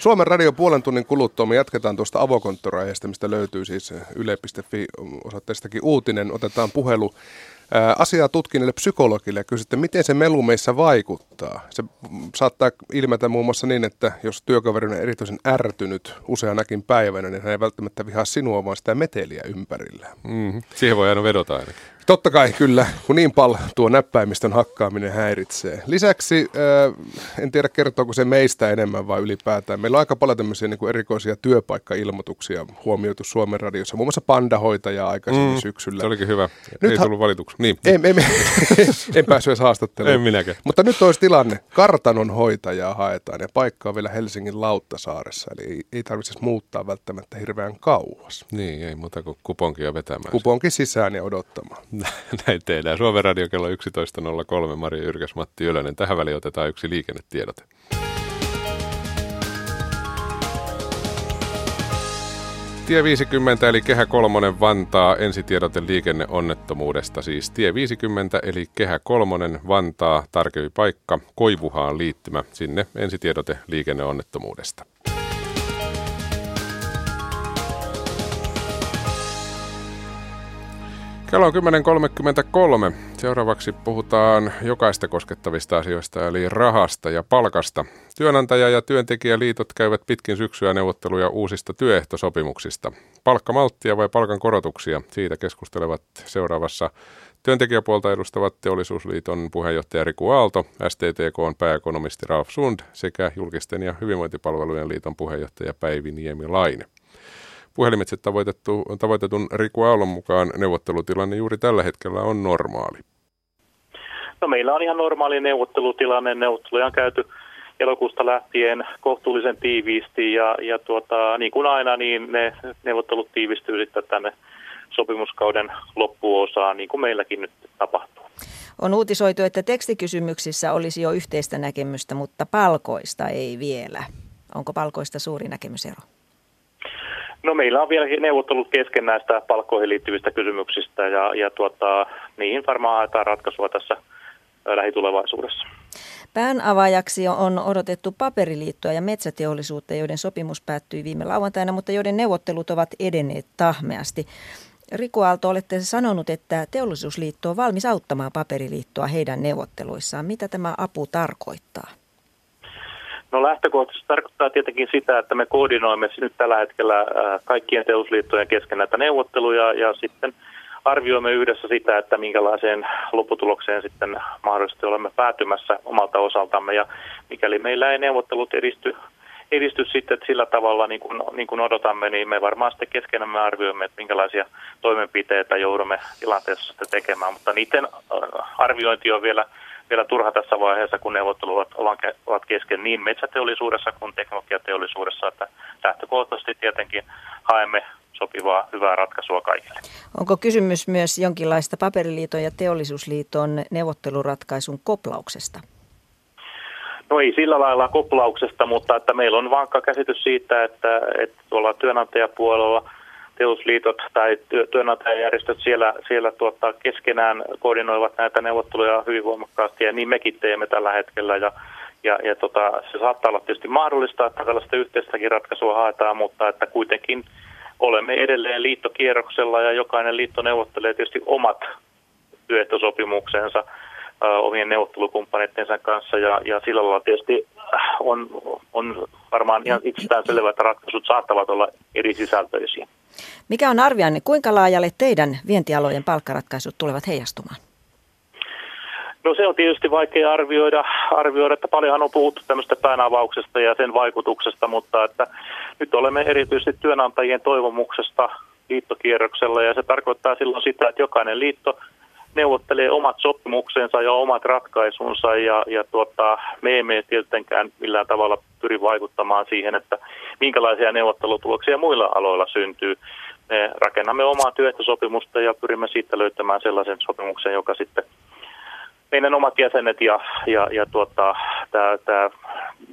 Suomen radio puolen tunnin kuluttua me jatketaan tuosta avokonttoraajasta, mistä löytyy siis yle.fi osoitteestakin uutinen. Otetaan puhelu asiaa tutkineelle psykologille kysytte, miten se melu meissä vaikuttaa. Se saattaa ilmetä muun muassa niin, että jos työkaveri on erityisen ärtynyt useanakin päivänä, niin hän ei välttämättä vihaa sinua, vaan sitä meteliä ympärillä. Mm-hmm. Siihen voi aina vedota ainakin. Totta kai, kyllä, kun niin paljon tuo näppäimistön hakkaaminen häiritsee. Lisäksi, äh, en tiedä kertooko se meistä enemmän vai ylipäätään. Meillä on aika paljon tämmöisiä niin kuin erikoisia työpaikkailmoituksia huomioitu Suomen radiossa. Muun muassa pandahoitaja aikaisemmin mm, syksyllä. Se olikin hyvä. Nyt ei tullut valituksi. Niin. En, en, en, en päässyt edes haastatteluun. En minäkään. Mutta nyt olisi tilanne. Kartanon hoitajaa haetaan ja paikka on vielä Helsingin Lauttasaaressa. Eli ei, ei tarvitse muuttaa välttämättä hirveän kauas. Niin, ei muuta kuin kuponkia vetämään. Kuponki sisään ja odottamaan. <laughs> Näin tehdään. Suomen radio kello 11.03. Maria Yrkäs, Matti Ylönen. Tähän väliin otetaan yksi liikennetiedote. Tie 50 eli Kehä 3 Vantaa ensitiedote liikenneonnettomuudesta. Siis Tie 50 eli Kehä 3 Vantaa tarkempi paikka Koivuhaan liittymä sinne ensitiedote liikenneonnettomuudesta. Kello on 10.33. Seuraavaksi puhutaan jokaista koskettavista asioista, eli rahasta ja palkasta. Työnantaja- ja työntekijäliitot käyvät pitkin syksyä neuvotteluja uusista työehtosopimuksista. Palkkamalttia vai palkan korotuksia? Siitä keskustelevat seuraavassa työntekijäpuolta edustavat Teollisuusliiton puheenjohtaja Riku Aalto, STTK on pääekonomisti Ralf Sund sekä julkisten ja hyvinvointipalvelujen liiton puheenjohtaja Päivi Niemi-Laine. Puhelimitse tavoitettu, tavoitetun Riku Aallon mukaan neuvottelutilanne juuri tällä hetkellä on normaali. No meillä on ihan normaali neuvottelutilanne. Neuvotteluja on käyty elokuusta lähtien kohtuullisen tiiviisti ja, ja tuota, niin kuin aina, niin ne neuvottelut tiivistyy sitten tänne sopimuskauden loppuosaan, niin kuin meilläkin nyt tapahtuu. On uutisoitu, että tekstikysymyksissä olisi jo yhteistä näkemystä, mutta palkoista ei vielä. Onko palkoista suuri näkemysero? No meillä on vielä neuvottelut kesken näistä palkkoihin liittyvistä kysymyksistä ja, ja tuota, niihin varmaan haetaan ratkaisua tässä lähitulevaisuudessa. Pään avaajaksi on odotettu paperiliittoa ja metsäteollisuutta, joiden sopimus päättyi viime lauantaina, mutta joiden neuvottelut ovat edenneet tahmeasti. Riku Aalto, olette sanonut, että teollisuusliitto on valmis auttamaan paperiliittoa heidän neuvotteluissaan. Mitä tämä apu tarkoittaa? No lähtökohtaisesti tarkoittaa tietenkin sitä, että me koordinoimme nyt tällä hetkellä kaikkien teollisuusliittojen kesken näitä neuvotteluja ja sitten arvioimme yhdessä sitä, että minkälaiseen lopputulokseen sitten mahdollisesti olemme päätymässä omalta osaltamme. Ja mikäli meillä ei neuvottelut edisty, edisty sitten sillä tavalla niin kuin, niin kuin odotamme, niin me varmaan sitten keskenämme arvioimme, että minkälaisia toimenpiteitä joudumme tilanteessa sitten tekemään, mutta niiden arviointi on vielä vielä turha tässä vaiheessa, kun neuvottelut ovat kesken niin metsäteollisuudessa kuin teknologiateollisuudessa, että lähtökohtaisesti tietenkin haemme sopivaa hyvää ratkaisua kaikille. Onko kysymys myös jonkinlaista paperiliiton ja teollisuusliiton neuvotteluratkaisun koplauksesta? No ei sillä lailla koplauksesta, mutta että meillä on vankka käsitys siitä, että, että tuolla työnantajapuolella – teollisuusliitot tai työnantajajärjestöt siellä, siellä tuottaa keskenään koordinoivat näitä neuvotteluja hyvin voimakkaasti ja niin mekin teemme tällä hetkellä ja, ja, ja tota, se saattaa olla tietysti mahdollista, että tällaista yhteistäkin ratkaisua haetaan, mutta että kuitenkin olemme edelleen liittokierroksella ja jokainen liitto neuvottelee tietysti omat työehtosopimuksensa omien neuvottelukumppaneittensa kanssa ja, ja sillä lailla tietysti on, on varmaan ihan itsestään selvä, että ratkaisut saattavat olla eri sisältöisiä. Mikä on arvioinne, kuinka laajalle teidän vientialojen palkkaratkaisut tulevat heijastumaan? No se on tietysti vaikea arvioida, arvioida, että paljonhan on puhuttu tämmöistä päänavauksesta ja sen vaikutuksesta, mutta että nyt olemme erityisesti työnantajien toivomuksesta liittokierroksella ja se tarkoittaa silloin sitä, että jokainen liitto neuvottelee omat sopimuksensa ja omat ratkaisunsa ja, ja tuota, me emme tietenkään millään tavalla pyri vaikuttamaan siihen, että minkälaisia neuvottelutuloksia muilla aloilla syntyy. Me rakennamme omaa työehtosopimusta ja pyrimme siitä löytämään sellaisen sopimuksen, joka sitten meidän omat jäsenet ja, ja, ja tuota, tää, tää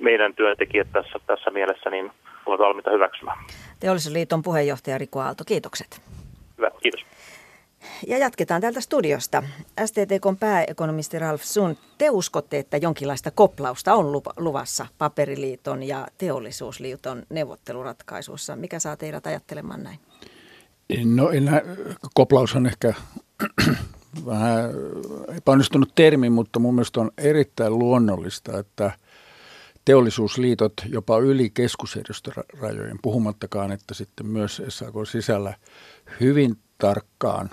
meidän työntekijät tässä, tässä mielessä niin ovat valmiita hyväksymään. Teollisuusliiton puheenjohtaja Riku Aalto, kiitokset. Hyvä, kiitos. Ja jatketaan täältä studiosta. STTK pääekonomisti Ralf Sund, te uskotte, että jonkinlaista koplausta on luvassa paperiliiton ja teollisuusliiton neuvotteluratkaisussa. Mikä saa teidät ajattelemaan näin? No enää, koplaus on ehkä <clears throat> vähän epäonnistunut termi, mutta mun mielestä on erittäin luonnollista, että teollisuusliitot jopa yli keskusjärjestörajojen, puhumattakaan, että sitten myös SAK sisällä hyvin tarkkaan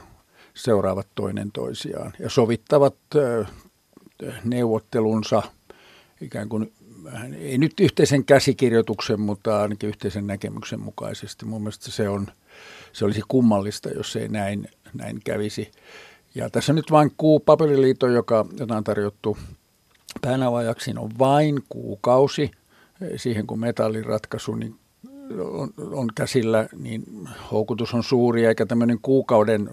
seuraavat toinen toisiaan ja sovittavat neuvottelunsa ikään kuin ei nyt yhteisen käsikirjoituksen, mutta ainakin yhteisen näkemyksen mukaisesti. Mun mielestä se, on, se olisi kummallista, jos ei näin, näin kävisi. Ja tässä nyt vain kuu paperiliitto, joka, jota on tarjottu päänavajaksi, on vain kuukausi siihen, kun metalliratkaisu, niin on, on käsillä, niin houkutus on suuri, eikä tämmöinen kuukauden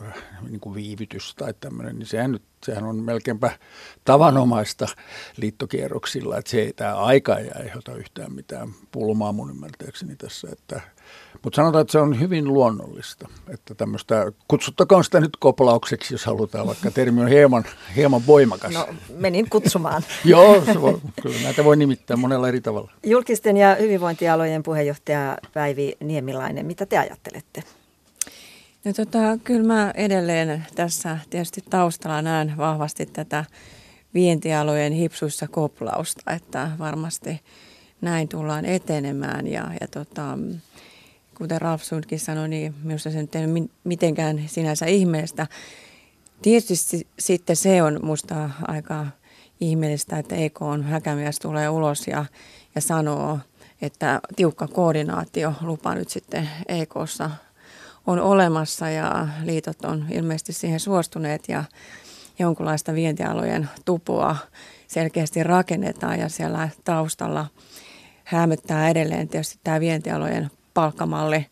niin kuin viivytys tai tämmöinen, niin sehän, nyt, sehän on melkeinpä tavanomaista liittokierroksilla, että se ei, tämä aika ei aiheuta yhtään mitään pulmaa mun ymmärtääkseni tässä, että mutta sanotaan, että se on hyvin luonnollista, että tämmöistä, kutsuttakoon sitä nyt koplaukseksi, jos halutaan, vaikka termi on hieman, hieman voimakas. No, menin kutsumaan. <laughs> Joo, se voi, kyllä näitä voi nimittää monella eri tavalla. Julkisten ja hyvinvointialojen puheenjohtaja Päivi Niemilainen, mitä te ajattelette? No tota, kyllä mä edelleen tässä tietysti taustalla näen vahvasti tätä vientialojen hipsuissa koplausta, että varmasti näin tullaan etenemään ja, ja tota, kuten Ralf Sundkin sanoi, niin minusta se nyt ei mitenkään sinänsä ihmeestä. Tietysti sitten se on minusta aika ihmeellistä, että EK on häkämies tulee ulos ja, ja sanoo, että tiukka koordinaatio lupa nyt sitten EKssa on olemassa ja liitot on ilmeisesti siihen suostuneet ja jonkunlaista vientialojen tupoa selkeästi rakennetaan ja siellä taustalla hämöttää edelleen tietysti tämä vientialojen palkkamalli,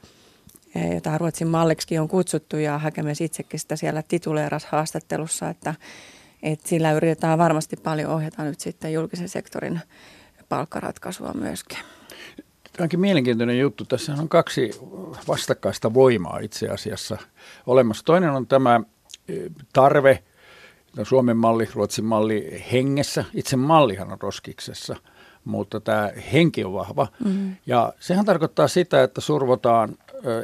eh, jota Ruotsin malliksi on kutsuttu ja Häkämies itsekin sitä siellä tituleeras haastattelussa, että, että sillä yritetään varmasti paljon ohjata nyt sitten julkisen sektorin palkkaratkaisua myöskin. Tämä onkin mielenkiintoinen juttu. Tässä on kaksi vastakkaista voimaa itse asiassa olemassa. Toinen on tämä eh, tarve, Suomen malli, Ruotsin malli hengessä. Itse mallihan on roskiksessa – mutta tämä henki on vahva. Mm-hmm. Ja sehän tarkoittaa sitä, että survotaan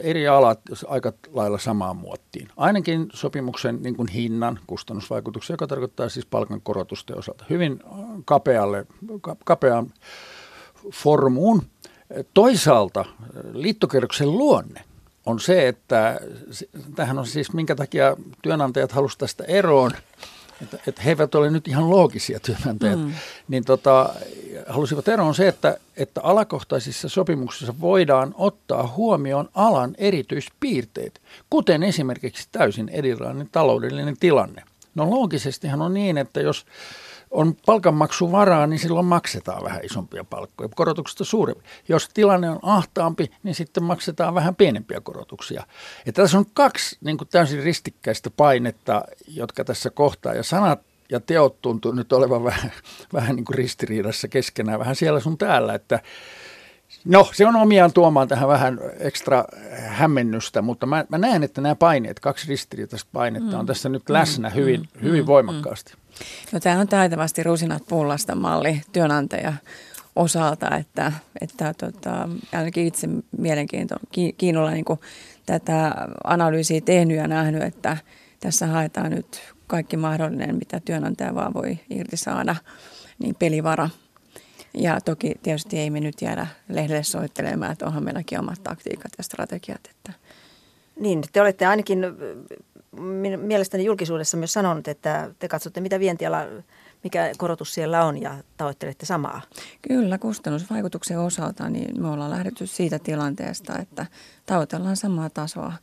eri alat aika lailla samaan muottiin. Ainakin sopimuksen niin kuin hinnan kustannusvaikutuksia, joka tarkoittaa siis palkankorotusten osalta hyvin kapealle, kapeaan formuun. Toisaalta liittokerroksen luonne on se, että tähän on siis minkä takia työnantajat halusivat tästä eroon – että, että he eivät ole nyt ihan loogisia työnantajat, mm. niin tota, halusivat eroon se, että, että alakohtaisissa sopimuksissa voidaan ottaa huomioon alan erityispiirteet, kuten esimerkiksi täysin erilainen taloudellinen tilanne. No loogisestihan on niin, että jos on palkanmaksuvaraa, niin silloin maksetaan vähän isompia palkkoja, korotuksesta suurempi. Jos tilanne on ahtaampi, niin sitten maksetaan vähän pienempiä korotuksia. Että tässä on kaksi niin kuin täysin ristikkäistä painetta, jotka tässä kohtaa, ja sanat ja teot tuntuu nyt olevan vähän, <laughs> vähän niin kuin ristiriidassa keskenään, vähän siellä sun täällä, että No, se on omiaan tuomaan tähän vähän ekstra hämmennystä, mutta mä, mä näen, että nämä paineet, kaksi ristiriitaista painetta, mm. on tässä nyt läsnä mm. hyvin, mm. hyvin mm. voimakkaasti. No tämä on taitavasti rusinat pullasta malli työnantaja osalta, että, että tota, ainakin itse mielenkiinto, kiinnolla niin tätä analyysiä tehnyt ja nähnyt, että tässä haetaan nyt kaikki mahdollinen, mitä työnantaja vaan voi irti saada, niin pelivara. Ja toki tietysti ei me nyt jäädä lehdelle soittelemaan, että onhan meilläkin omat taktiikat ja strategiat. Että. Niin, te olette ainakin mielestäni julkisuudessa myös sanonut, että te katsotte, mitä vientiala, mikä korotus siellä on ja tavoittelette samaa. Kyllä, kustannusvaikutuksen osalta niin me ollaan lähdetty siitä tilanteesta, että tavoitellaan samaa tasoa.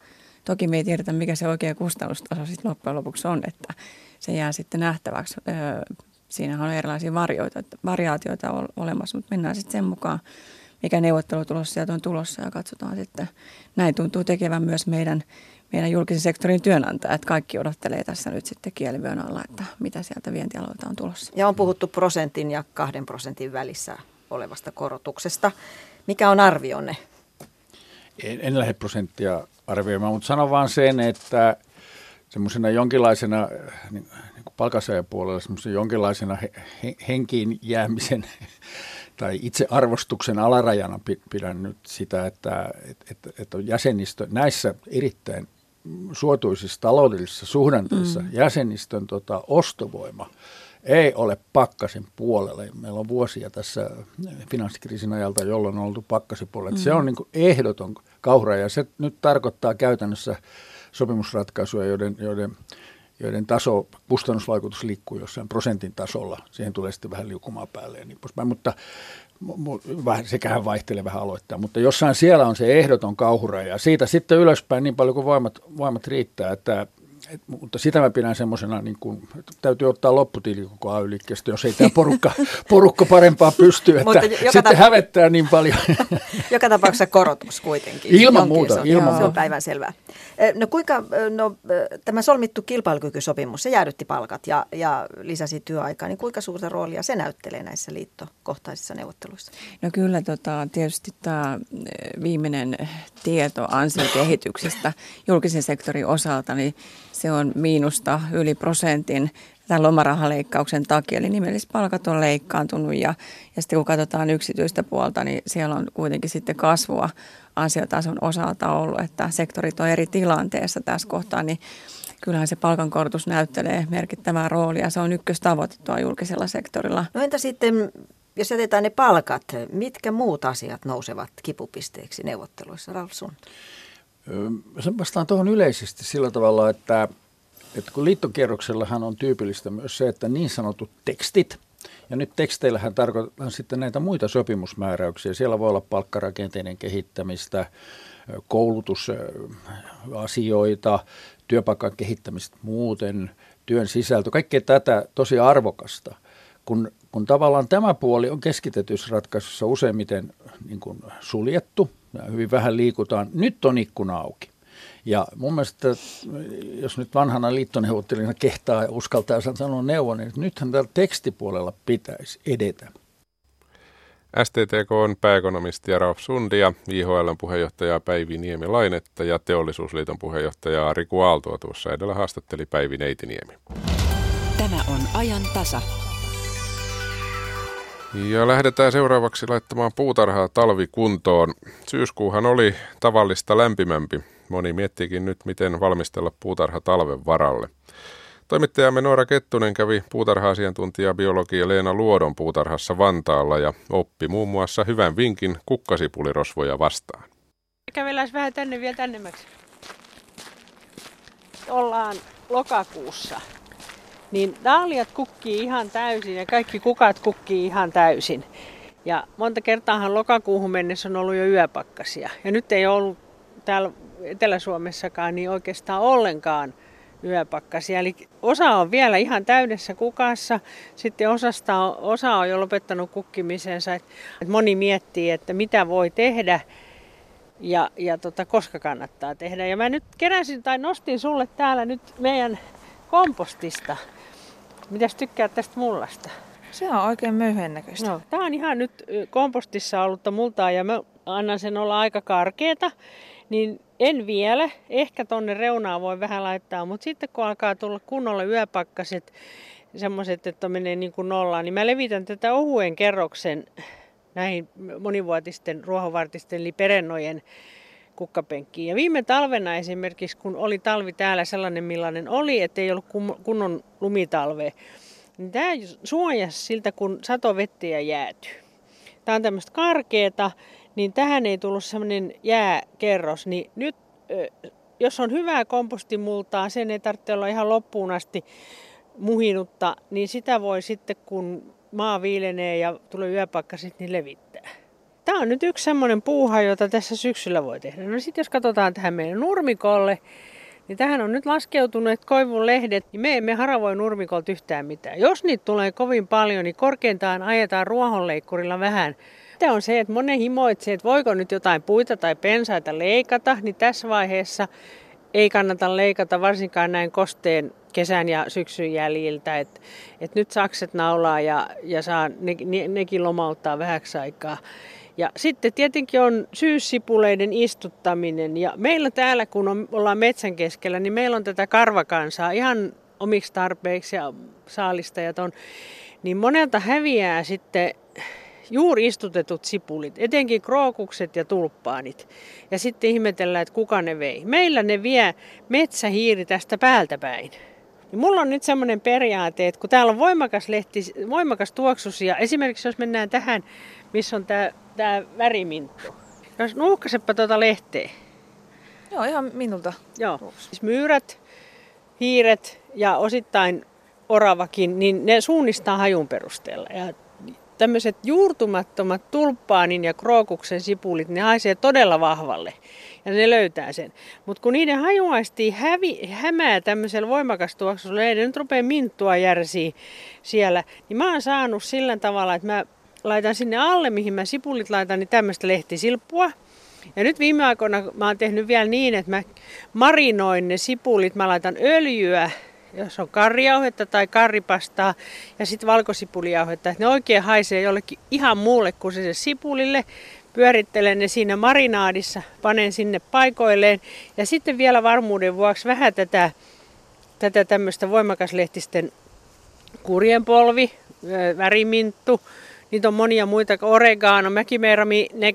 Toki me ei tiedetä, mikä se oikea kustannustaso sitten loppujen lopuksi on, että se jää sitten nähtäväksi. Siinähän on erilaisia variaatioita olemassa, mutta mennään sitten sen mukaan, mikä neuvottelutulos sieltä on tulossa ja katsotaan sitten. Näin tuntuu tekevän myös meidän meidän julkisen sektorin työnantajat. Kaikki odottelee tässä nyt sitten kielivyön alla, että mitä sieltä vientialoilta on tulossa. Ja on puhuttu prosentin ja kahden prosentin välissä olevasta korotuksesta. Mikä on arvionne? En, en lähde prosenttia arvioimaan, mutta sanon vaan sen, että semmoisena jonkinlaisena niin palkansaajapuolella semmoisena jonkinlaisena he, he, henkiin jäämisen <laughs> tai itse arvostuksen alarajana pidän nyt sitä, että, että, että jäsenistö näissä erittäin suotuisissa taloudellisissa suhdanteissa mm. jäsenistön tota, ostovoima ei ole pakkasin puolella. Meillä on vuosia tässä finanssikriisin ajalta, jolloin on oltu pakkasin puolella. Mm. Se on niin kuin ehdoton kauhra ja se nyt tarkoittaa käytännössä sopimusratkaisuja, joiden, joiden, joiden taso, kustannusvaikutus liikkuu jossain prosentin tasolla. Siihen tulee sitten vähän liukumaan päälle ja niin poispäin. Mutta sekähän vaihtelee vähän aloittaa, mutta jossain siellä on se ehdoton kauhura ja siitä sitten ylöspäin niin paljon kuin voimat, voimat riittää, että, et, mutta sitä mä pidän semmoisena, niin kuin, että täytyy ottaa lopputili koko ay jos ei tämä porukka, <laughs> porukka parempaa pysty, että sitten tapa- hävettää niin paljon. <laughs> joka tapauksessa korotus kuitenkin. Ilman muuta. Se, ilman se on päivän selvää. No kuinka no, tämä solmittu kilpailukykysopimus, se jäädytti palkat ja, ja lisäsi työaikaa, niin kuinka suurta roolia se näyttelee näissä liittokohtaisissa neuvotteluissa? No kyllä tota, tietysti tämä viimeinen tieto ansiokehityksestä julkisen sektorin osalta, niin se on miinusta yli prosentin tämän lomarahaleikkauksen takia. Eli nimellispalkat on leikkaantunut ja, ja sitten kun katsotaan yksityistä puolta, niin siellä on kuitenkin sitten kasvua ansiotason osalta ollut, että sektorit on eri tilanteessa tässä kohtaa, niin kyllähän se palkankorotus näyttelee merkittävää roolia. Se on ykköstavoite tuo julkisella sektorilla. No entä sitten, jos jätetään ne palkat, mitkä muut asiat nousevat kipupisteeksi neuvotteluissa, Ralf Sund? Vastaan tuohon yleisesti sillä tavalla, että, että kun liittokierroksellahan on tyypillistä myös se, että niin sanotut tekstit, ja nyt teksteillähän tarkoitetaan sitten näitä muita sopimusmääräyksiä. Siellä voi olla palkkarakenteiden kehittämistä, koulutusasioita, työpaikan kehittämistä muuten, työn sisältö, kaikkea tätä tosi arvokasta. Kun, kun tavallaan tämä puoli on keskitetyssä useimmiten niin kuin suljettu hyvin vähän liikutaan, nyt on ikkuna auki. Ja mun mielestä, jos nyt vanhana liittoneuvottelina kehtaa ja uskaltaa sanoa neuvon, niin nythän tällä tekstipuolella pitäisi edetä. STTK on pääekonomisti ja Ralf Sundi ja IHLn puheenjohtaja Päivi Niemi-Lainetta ja Teollisuusliiton puheenjohtaja Riku Aaltoa tuossa edellä haastatteli Päivi Neitiniemi. Tämä on ajan tasa. Ja lähdetään seuraavaksi laittamaan puutarhaa talvikuntoon. Syyskuuhan oli tavallista lämpimämpi. Moni miettiikin nyt, miten valmistella puutarha talven varalle. Toimittajamme Noora Kettunen kävi puutarha-asiantuntija biologi Leena Luodon puutarhassa Vantaalla ja oppi muun muassa hyvän vinkin kukkasipulirosvoja vastaan. Kävellään vähän tänne vielä tännemmäksi. Ollaan lokakuussa. Niin dahliat kukkii ihan täysin ja kaikki kukat kukkii ihan täysin. Ja monta kertaahan lokakuuhun mennessä on ollut jo yöpakkasia. Ja nyt ei ollut täällä Etelä-Suomessakaan niin oikeastaan ollenkaan yöpakkasia. Eli osa on vielä ihan täydessä kukassa, sitten osasta on, osa on jo lopettanut kukkimisensa. Et moni miettii, että mitä voi tehdä ja, ja tota, koska kannattaa tehdä. Ja mä nyt keräsin tai nostin sulle täällä nyt meidän kompostista. Mitäs tykkää tästä mullasta? Se on oikein möyhen näköistä. No, tää on ihan nyt kompostissa ollutta multaa ja mä annan sen olla aika karkeeta. Niin en vielä. Ehkä tonne reunaan voi vähän laittaa, mutta sitten kun alkaa tulla kunnolla yöpakkaset, semmoiset, että menee niin kuin nollaan, niin mä levitän tätä ohuen kerroksen näihin monivuotisten ruohovartisten eli perennojen kukkapenkkiin. Ja viime talvena esimerkiksi, kun oli talvi täällä sellainen millainen oli, että ei ollut kunnon lumitalve, niin tämä suojasi siltä, kun satovettiä jäätyy. Tämä on tämmöistä karkeata niin tähän ei tullut semmoinen jääkerros. Niin nyt, jos on hyvää kompostimultaa, sen ei tarvitse olla ihan loppuun asti muhinutta, niin sitä voi sitten, kun maa viilenee ja tulee yöpakkasit, niin levittää. Tämä on nyt yksi semmoinen puuha, jota tässä syksyllä voi tehdä. No sitten jos katsotaan tähän meidän nurmikolle, niin tähän on nyt laskeutuneet koivun lehdet, niin me emme haravoi nurmikolta yhtään mitään. Jos niitä tulee kovin paljon, niin korkeintaan ajetaan ruohonleikkurilla vähän sitten on se, että monen himoitsee, että voiko nyt jotain puita tai pensaita leikata, niin tässä vaiheessa ei kannata leikata varsinkaan näin kosteen kesän ja syksyn jäljiltä, että et nyt sakset naulaa ja, ja saa ne, ne, nekin lomauttaa vähäksi aikaa. Ja sitten tietenkin on syyssipuleiden istuttaminen. Ja meillä täällä, kun on, ollaan metsän keskellä, niin meillä on tätä karvakansaa ihan omiksi tarpeiksi ja saalistajat on. Niin monelta häviää sitten juuri istutetut sipulit, etenkin krookukset ja tulppaanit. Ja sitten ihmetellään, että kuka ne vei. Meillä ne vie metsähiiri tästä päältä päin. Ja mulla on nyt semmoinen periaate, että kun täällä on voimakas, lehti, voimakas tuoksus ja esimerkiksi jos mennään tähän, missä on tämä, tämä väriminttu. Jos nuuhkasepa tuota lehteä. Joo, ihan minulta. Joo. Siis myyrät, hiiret ja osittain oravakin, niin ne suunnistaa hajun perusteella. Ja tämmöiset juurtumattomat tulppaanin ja krookuksen sipulit, ne haisee todella vahvalle ja ne löytää sen. Mutta kun niiden hajuaisti hävi, hämää tämmöisellä voimakas tuoksulla, ei ne nyt rupea minttua järsiä siellä, niin mä oon saanut sillä tavalla, että mä laitan sinne alle, mihin mä sipulit laitan, niin tämmöistä lehtisilppua. Ja nyt viime aikoina mä oon tehnyt vielä niin, että mä marinoin ne sipulit, mä laitan öljyä, jos on karjauhetta tai karripastaa ja sitten valkosipulijauhetta, että ne oikein haisee jollekin ihan muulle kuin se, se sipulille. Pyörittelen ne siinä marinaadissa, panen sinne paikoilleen ja sitten vielä varmuuden vuoksi vähän tätä, tätä tämmöistä voimakaslehtisten kurjenpolvi, väriminttu, Niitä on monia muita, oregano, mäkimerami, ne,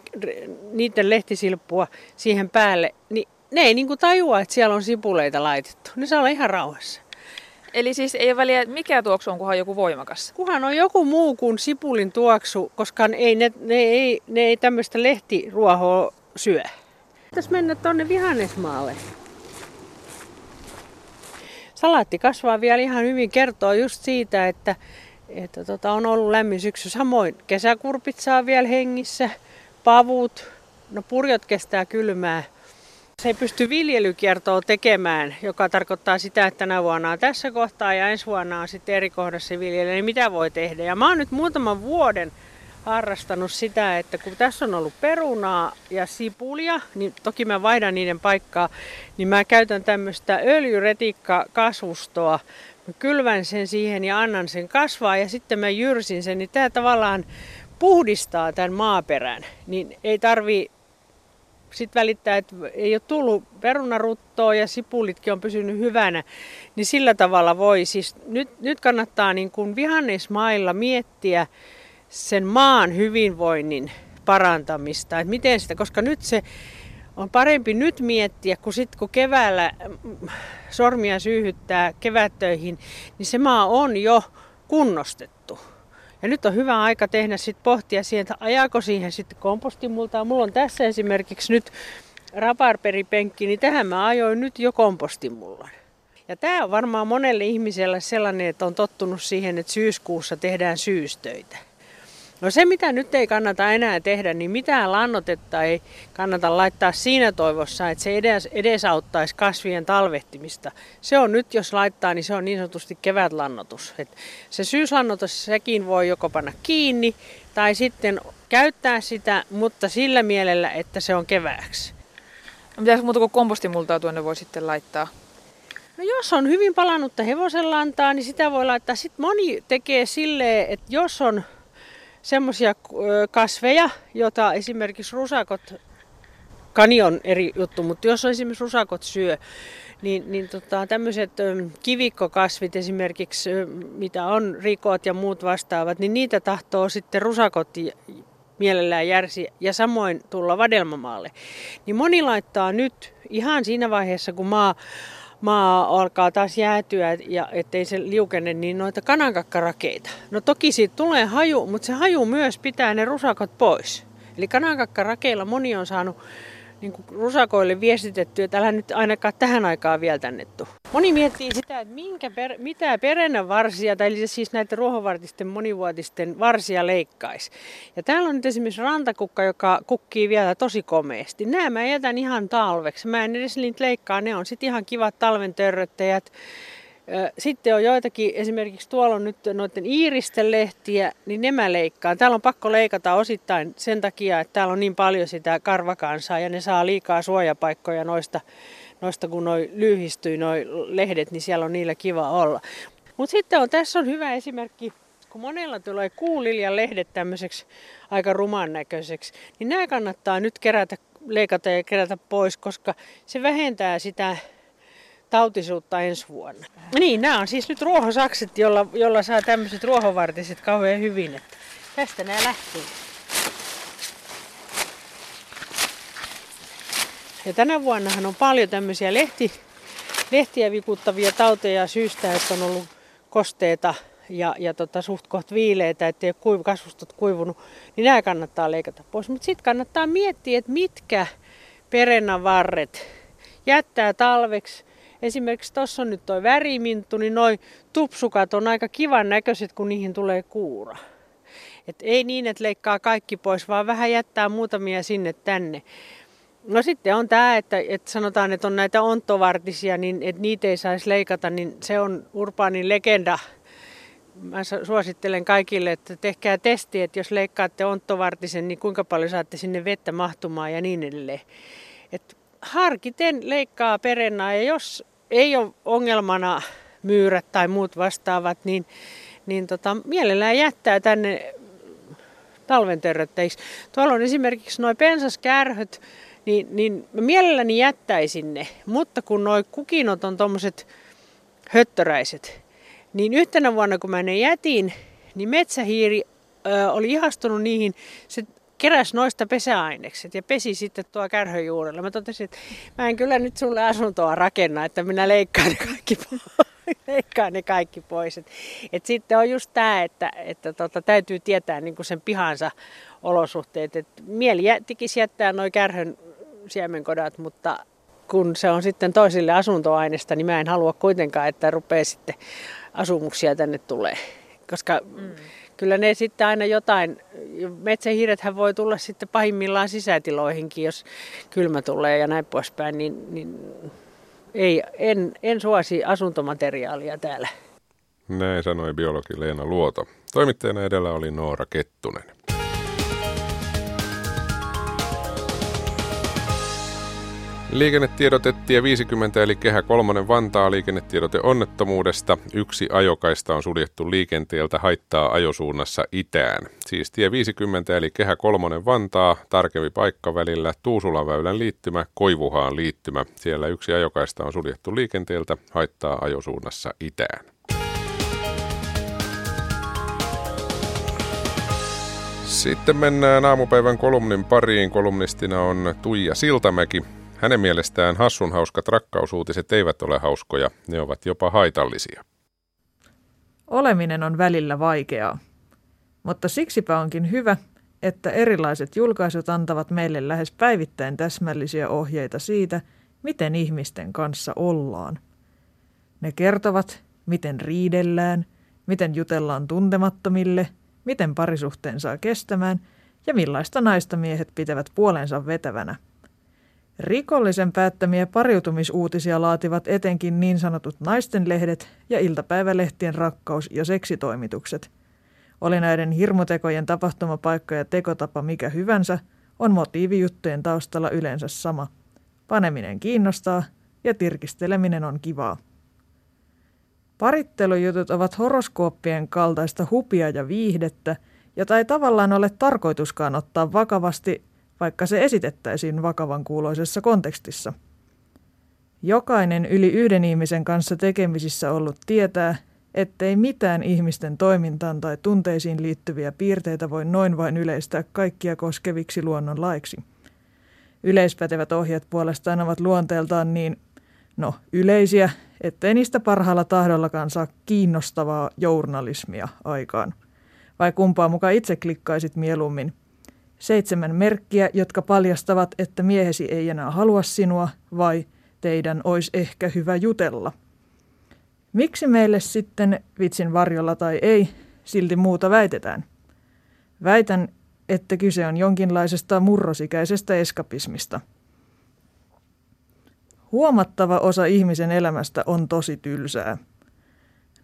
niiden lehtisilppua siihen päälle. Niin ne ei niinku tajua, että siellä on sipuleita laitettu. Ne saa olla ihan rauhassa. Eli siis ei ole väliä, mikä tuoksu on, kunhan joku voimakas? Kunhan on joku muu kuin sipulin tuoksu, koska ei ne, ne, ei, ne ei tämmöistä lehtiruohoa syö. Tässä mennä tuonne vihannesmaalle. Salaatti kasvaa vielä ihan hyvin, kertoo just siitä, että että tota, on ollut lämmin syksy. Samoin kesäkurpit saa vielä hengissä, pavut, no purjot kestää kylmää. Se ei pysty viljelykiertoa tekemään, joka tarkoittaa sitä, että tänä vuonna on tässä kohtaa ja ensi vuonna on sitten eri kohdassa viljelijä, niin mitä voi tehdä. Ja mä oon nyt muutaman vuoden harrastanut sitä, että kun tässä on ollut perunaa ja sipulia, niin toki mä vaihdan niiden paikkaa, niin mä käytän tämmöistä öljyretikka-kasvustoa, Mä kylvän sen siihen ja annan sen kasvaa ja sitten mä jyrsin sen, niin tämä tavallaan puhdistaa tämän maaperän. Niin ei tarvi sitten välittää, että ei ole tullut perunaruttoa ja sipulitkin on pysynyt hyvänä, niin sillä tavalla voi. Siis nyt, nyt kannattaa niin kuin vihannesmailla miettiä sen maan hyvinvoinnin parantamista, että miten sitä, koska nyt se on parempi nyt miettiä, kun sitten kun keväällä mm, sormia syyhyttää kevättöihin, niin se maa on jo kunnostettu. Ja nyt on hyvä aika tehdä sitten pohtia siihen, että ajaako siihen sitten kompostimultaa. Mulla on tässä esimerkiksi nyt raparperipenkki, niin tähän mä ajoin nyt jo kompostimullan. Ja tämä on varmaan monelle ihmiselle sellainen, että on tottunut siihen, että syyskuussa tehdään syystöitä. No se, mitä nyt ei kannata enää tehdä, niin mitään lannotetta ei kannata laittaa siinä toivossa, että se edes, edesauttaisi kasvien talvehtimista. Se on nyt, jos laittaa, niin se on niin sanotusti kevätlannotus. Et se syyslannotus, sekin voi joko panna kiinni tai sitten käyttää sitä, mutta sillä mielellä, että se on kevääksi. No, mitä muuta kuin kompostimultaa tuonne voi sitten laittaa? No jos on hyvin palannutta hevosenlantaa, niin sitä voi laittaa. Sitten moni tekee silleen, että jos on semmoisia kasveja, joita esimerkiksi rusakot, kani on eri juttu, mutta jos esimerkiksi rusakot syö, niin, niin tota, tämmöiset kivikkokasvit esimerkiksi, mitä on rikot ja muut vastaavat, niin niitä tahtoo sitten rusakot mielellään järsi ja samoin tulla vadelmamaalle. Niin moni laittaa nyt ihan siinä vaiheessa, kun maa maa alkaa taas jäätyä ja ettei se liukene, niin noita kanankakkarakeita. No toki siitä tulee haju, mutta se haju myös pitää ne rusakot pois. Eli kanankakkarakeilla moni on saanut niin kuin rusakoille viestitetty, että älä nyt ainakaan tähän aikaan vielä tännettu. Moni miettii sitä, että minkä per, mitä perennän varsia, tai siis näitä ruohovartisten monivuotisten varsia leikkaisi. Ja täällä on nyt esimerkiksi rantakukka, joka kukkii vielä tosi komeasti. Nämä mä jätän ihan talveksi. Mä en edes niitä leikkaa, ne on sitten ihan kivat talven törröttäjät. Sitten on joitakin, esimerkiksi tuolla on nyt noiden iiristen lehtiä, niin ne mä leikkaan. Täällä on pakko leikata osittain sen takia, että täällä on niin paljon sitä karvakansaa ja ne saa liikaa suojapaikkoja noista, noista kun noi lyhistyy noi lehdet, niin siellä on niillä kiva olla. Mutta sitten on, tässä on hyvä esimerkki, kun monella tulee kuuliljan lehdet tämmöiseksi aika ruman näköiseksi, niin nämä kannattaa nyt kerätä, leikata ja kerätä pois, koska se vähentää sitä tautisuutta ensi vuonna. Niin, nämä on siis nyt ruohosakset, jolla, jolla saa tämmöiset ruohovartiset kauhean hyvin. Että tästä nämä lähtee. Ja tänä vuonnahan on paljon tämmöisiä lehti, lehtiä vikuttavia tauteja syystä, että on ollut kosteita ja, ja tota, suht koht viileitä, ettei kuiv, kasvustot kuivunut, niin nämä kannattaa leikata pois. Mutta sitten kannattaa miettiä, että mitkä perennavarret jättää talveksi Esimerkiksi tuossa on nyt tuo väriminttu, niin noin tupsukat on aika kivan näköiset, kun niihin tulee kuura. Et ei niin, että leikkaa kaikki pois, vaan vähän jättää muutamia sinne tänne. No sitten on tämä, että, että sanotaan, että on näitä onttovartisia, niin että niitä ei saisi leikata, niin se on urbaanin legenda. Mä suosittelen kaikille, että tehkää testi, että jos leikkaatte onttovartisen, niin kuinka paljon saatte sinne vettä mahtumaan ja niin edelleen. Et harkiten leikkaa perennaa ja jos ei ole ongelmana myyrät tai muut vastaavat, niin, niin tota, mielellään jättää tänne talven törrötteiksi. Tuolla on esimerkiksi nuo pensaskärhöt, niin, niin mä mielelläni jättäisin ne, mutta kun nuo kukinot on tuommoiset höttöräiset, niin yhtenä vuonna kun mä ne jätin, niin metsähiiri ö, oli ihastunut niihin, se keräsi noista pesäainekset ja pesi sitten tuo kärhöjuurella. Mä totesin, että mä en kyllä nyt sulle asuntoa rakenna, että minä leikkaan ne kaikki <laughs> pois. leikkaan ne kaikki pois. Et, et sitten on just tämä, että, että tota, täytyy tietää niin sen pihansa olosuhteet. Et mieli tekisi jättää noin kärhön siemenkodat, mutta kun se on sitten toisille asuntoaineesta, niin mä en halua kuitenkaan, että rupeaa sitten asumuksia tänne tulee. Koska mm. Kyllä ne sitten aina jotain, metsähiirethän voi tulla sitten pahimmillaan sisätiloihinkin, jos kylmä tulee ja näin poispäin, niin, niin ei, en, en suosi asuntomateriaalia täällä. Näin sanoi biologi Leena Luoto. Toimittajana edellä oli Noora Kettunen. Liikennetiedote tie 50 eli kehä 3 Vantaa liikennetiedote onnettomuudesta. Yksi ajokaista on suljettu liikenteeltä haittaa ajosuunnassa itään. Siis tie 50 eli kehä 3 Vantaa, tarkempi paikka välillä Tuusulaväylän liittymä, Koivuhaan liittymä. Siellä yksi ajokaista on suljettu liikenteeltä haittaa ajosuunnassa itään. Sitten mennään aamupäivän kolumnin pariin. Kolumnistina on Tuija Siltamäki. Hänen mielestään hassun hauskat rakkausuutiset eivät ole hauskoja, ne ovat jopa haitallisia. Oleminen on välillä vaikeaa, mutta siksipä onkin hyvä, että erilaiset julkaisut antavat meille lähes päivittäin täsmällisiä ohjeita siitä, miten ihmisten kanssa ollaan. Ne kertovat, miten riidellään, miten jutellaan tuntemattomille, miten parisuhteen saa kestämään ja millaista naista miehet pitävät puolensa vetävänä – Rikollisen päättämiä pariutumisuutisia laativat etenkin niin sanotut naistenlehdet ja iltapäivälehtien rakkaus- ja seksitoimitukset. Oli näiden hirmutekojen tapahtumapaikka ja tekotapa mikä hyvänsä, on motiivijuttujen taustalla yleensä sama. Paneminen kiinnostaa ja tirkisteleminen on kivaa. Parittelujutut ovat horoskooppien kaltaista hupia ja viihdettä, jota ei tavallaan ole tarkoituskaan ottaa vakavasti, vaikka se esitettäisiin vakavan kuuloisessa kontekstissa. Jokainen yli yhden ihmisen kanssa tekemisissä ollut tietää, ettei mitään ihmisten toimintaan tai tunteisiin liittyviä piirteitä voi noin vain yleistää kaikkia koskeviksi luonnonlaiksi. Yleispätevät ohjeet puolestaan ovat luonteeltaan niin, no, yleisiä, ettei niistä parhaalla tahdollakaan saa kiinnostavaa journalismia aikaan. Vai kumpaa mukaan itse klikkaisit mieluummin – Seitsemän merkkiä, jotka paljastavat, että miehesi ei enää halua sinua, vai teidän olisi ehkä hyvä jutella. Miksi meille sitten, vitsin varjolla tai ei, silti muuta väitetään? Väitän, että kyse on jonkinlaisesta murrosikäisestä eskapismista. Huomattava osa ihmisen elämästä on tosi tylsää.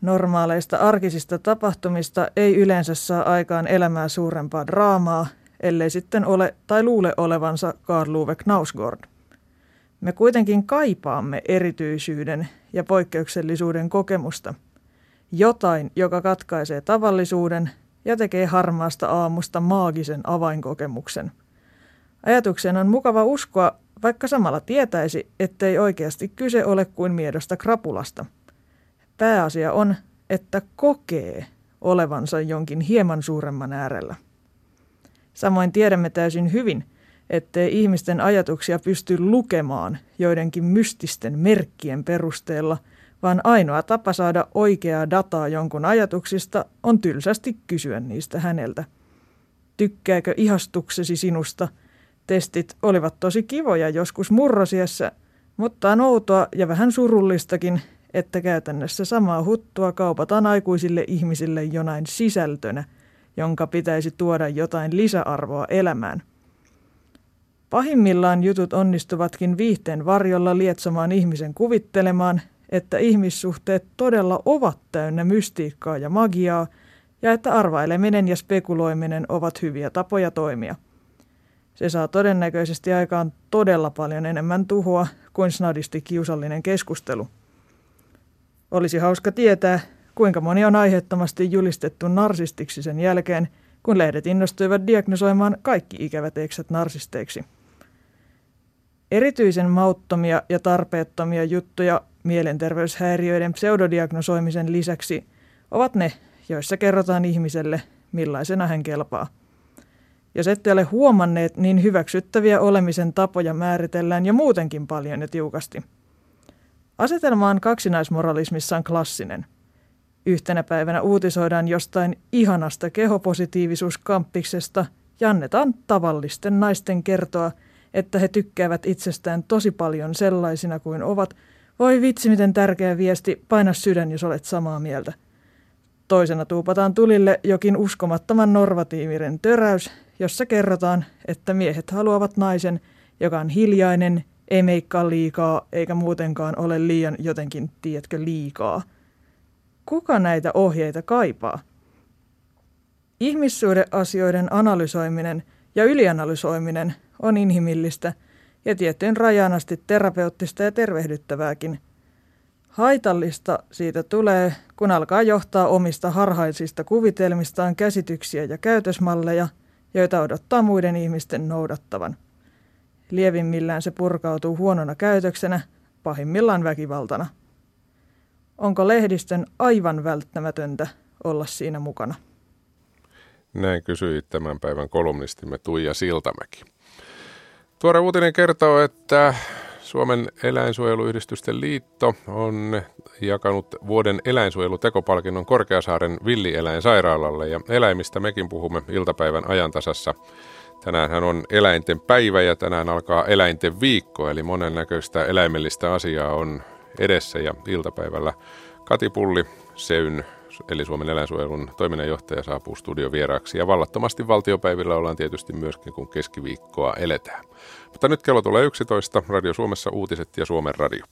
Normaaleista arkisista tapahtumista ei yleensä saa aikaan elämää suurempaa draamaa ellei sitten ole tai luule olevansa Karl Uwe Knausgård. Me kuitenkin kaipaamme erityisyyden ja poikkeuksellisuuden kokemusta. Jotain, joka katkaisee tavallisuuden ja tekee harmaasta aamusta maagisen avainkokemuksen. Ajatuksen on mukava uskoa, vaikka samalla tietäisi, ettei oikeasti kyse ole kuin miedosta krapulasta. Pääasia on, että kokee olevansa jonkin hieman suuremman äärellä. Samoin tiedämme täysin hyvin, ettei ihmisten ajatuksia pysty lukemaan joidenkin mystisten merkkien perusteella, vaan ainoa tapa saada oikeaa dataa jonkun ajatuksista on tylsästi kysyä niistä häneltä. Tykkääkö ihastuksesi sinusta? Testit olivat tosi kivoja joskus murrosiassa, mutta on outoa ja vähän surullistakin, että käytännössä samaa huttua kaupataan aikuisille ihmisille jonain sisältönä – jonka pitäisi tuoda jotain lisäarvoa elämään. Pahimmillaan jutut onnistuvatkin viihteen varjolla lietsomaan ihmisen kuvittelemaan, että ihmissuhteet todella ovat täynnä mystiikkaa ja magiaa, ja että arvaileminen ja spekuloiminen ovat hyviä tapoja toimia. Se saa todennäköisesti aikaan todella paljon enemmän tuhoa kuin snadisti kiusallinen keskustelu. Olisi hauska tietää, kuinka moni on aiheettomasti julistettu narsistiksi sen jälkeen, kun lehdet innostuivat diagnosoimaan kaikki ikävät eksät narsisteiksi. Erityisen mauttomia ja tarpeettomia juttuja mielenterveyshäiriöiden pseudodiagnosoimisen lisäksi ovat ne, joissa kerrotaan ihmiselle, millaisena hän kelpaa. Jos ette ole huomanneet, niin hyväksyttäviä olemisen tapoja määritellään jo muutenkin paljon ja tiukasti. Asetelma on kaksinaismoralismissaan klassinen. Yhtenä päivänä uutisoidaan jostain ihanasta kehopositiivisuuskampiksesta ja annetaan tavallisten naisten kertoa, että he tykkäävät itsestään tosi paljon sellaisina kuin ovat. Voi vitsi, miten tärkeä viesti, paina sydän, jos olet samaa mieltä. Toisena tuupataan tulille jokin uskomattoman norvatiivinen töräys, jossa kerrotaan, että miehet haluavat naisen, joka on hiljainen, ei meikkaa liikaa eikä muutenkaan ole liian jotenkin, tiedätkö, liikaa. Kuka näitä ohjeita kaipaa? Ihmissuhdeasioiden analysoiminen ja ylianalysoiminen on inhimillistä ja tiettyyn rajaan asti terapeuttista ja tervehdyttävääkin. Haitallista siitä tulee, kun alkaa johtaa omista harhaisista kuvitelmistaan käsityksiä ja käytösmalleja, joita odottaa muiden ihmisten noudattavan. Lievimmillään se purkautuu huonona käytöksenä, pahimmillaan väkivaltana. Onko lehdistön aivan välttämätöntä olla siinä mukana? Näin kysyi tämän päivän kolumnistimme Tuija Siltamäki. Tuore uutinen kertoo, että Suomen eläinsuojeluyhdistysten liitto on jakanut vuoden eläinsuojelutekopalkinnon Korkeasaaren villieläinsairaalalle ja eläimistä mekin puhumme iltapäivän ajantasassa. Tänään on eläinten päivä ja tänään alkaa eläinten viikko, eli monennäköistä eläimellistä asiaa on edessä ja iltapäivällä Kati Pulli, Seyn eli Suomen eläinsuojelun toiminnanjohtaja saapuu studiovieraaksi. Ja vallattomasti valtiopäivillä ollaan tietysti myöskin, kun keskiviikkoa eletään. Mutta nyt kello tulee 11, Radio Suomessa uutiset ja Suomen radio.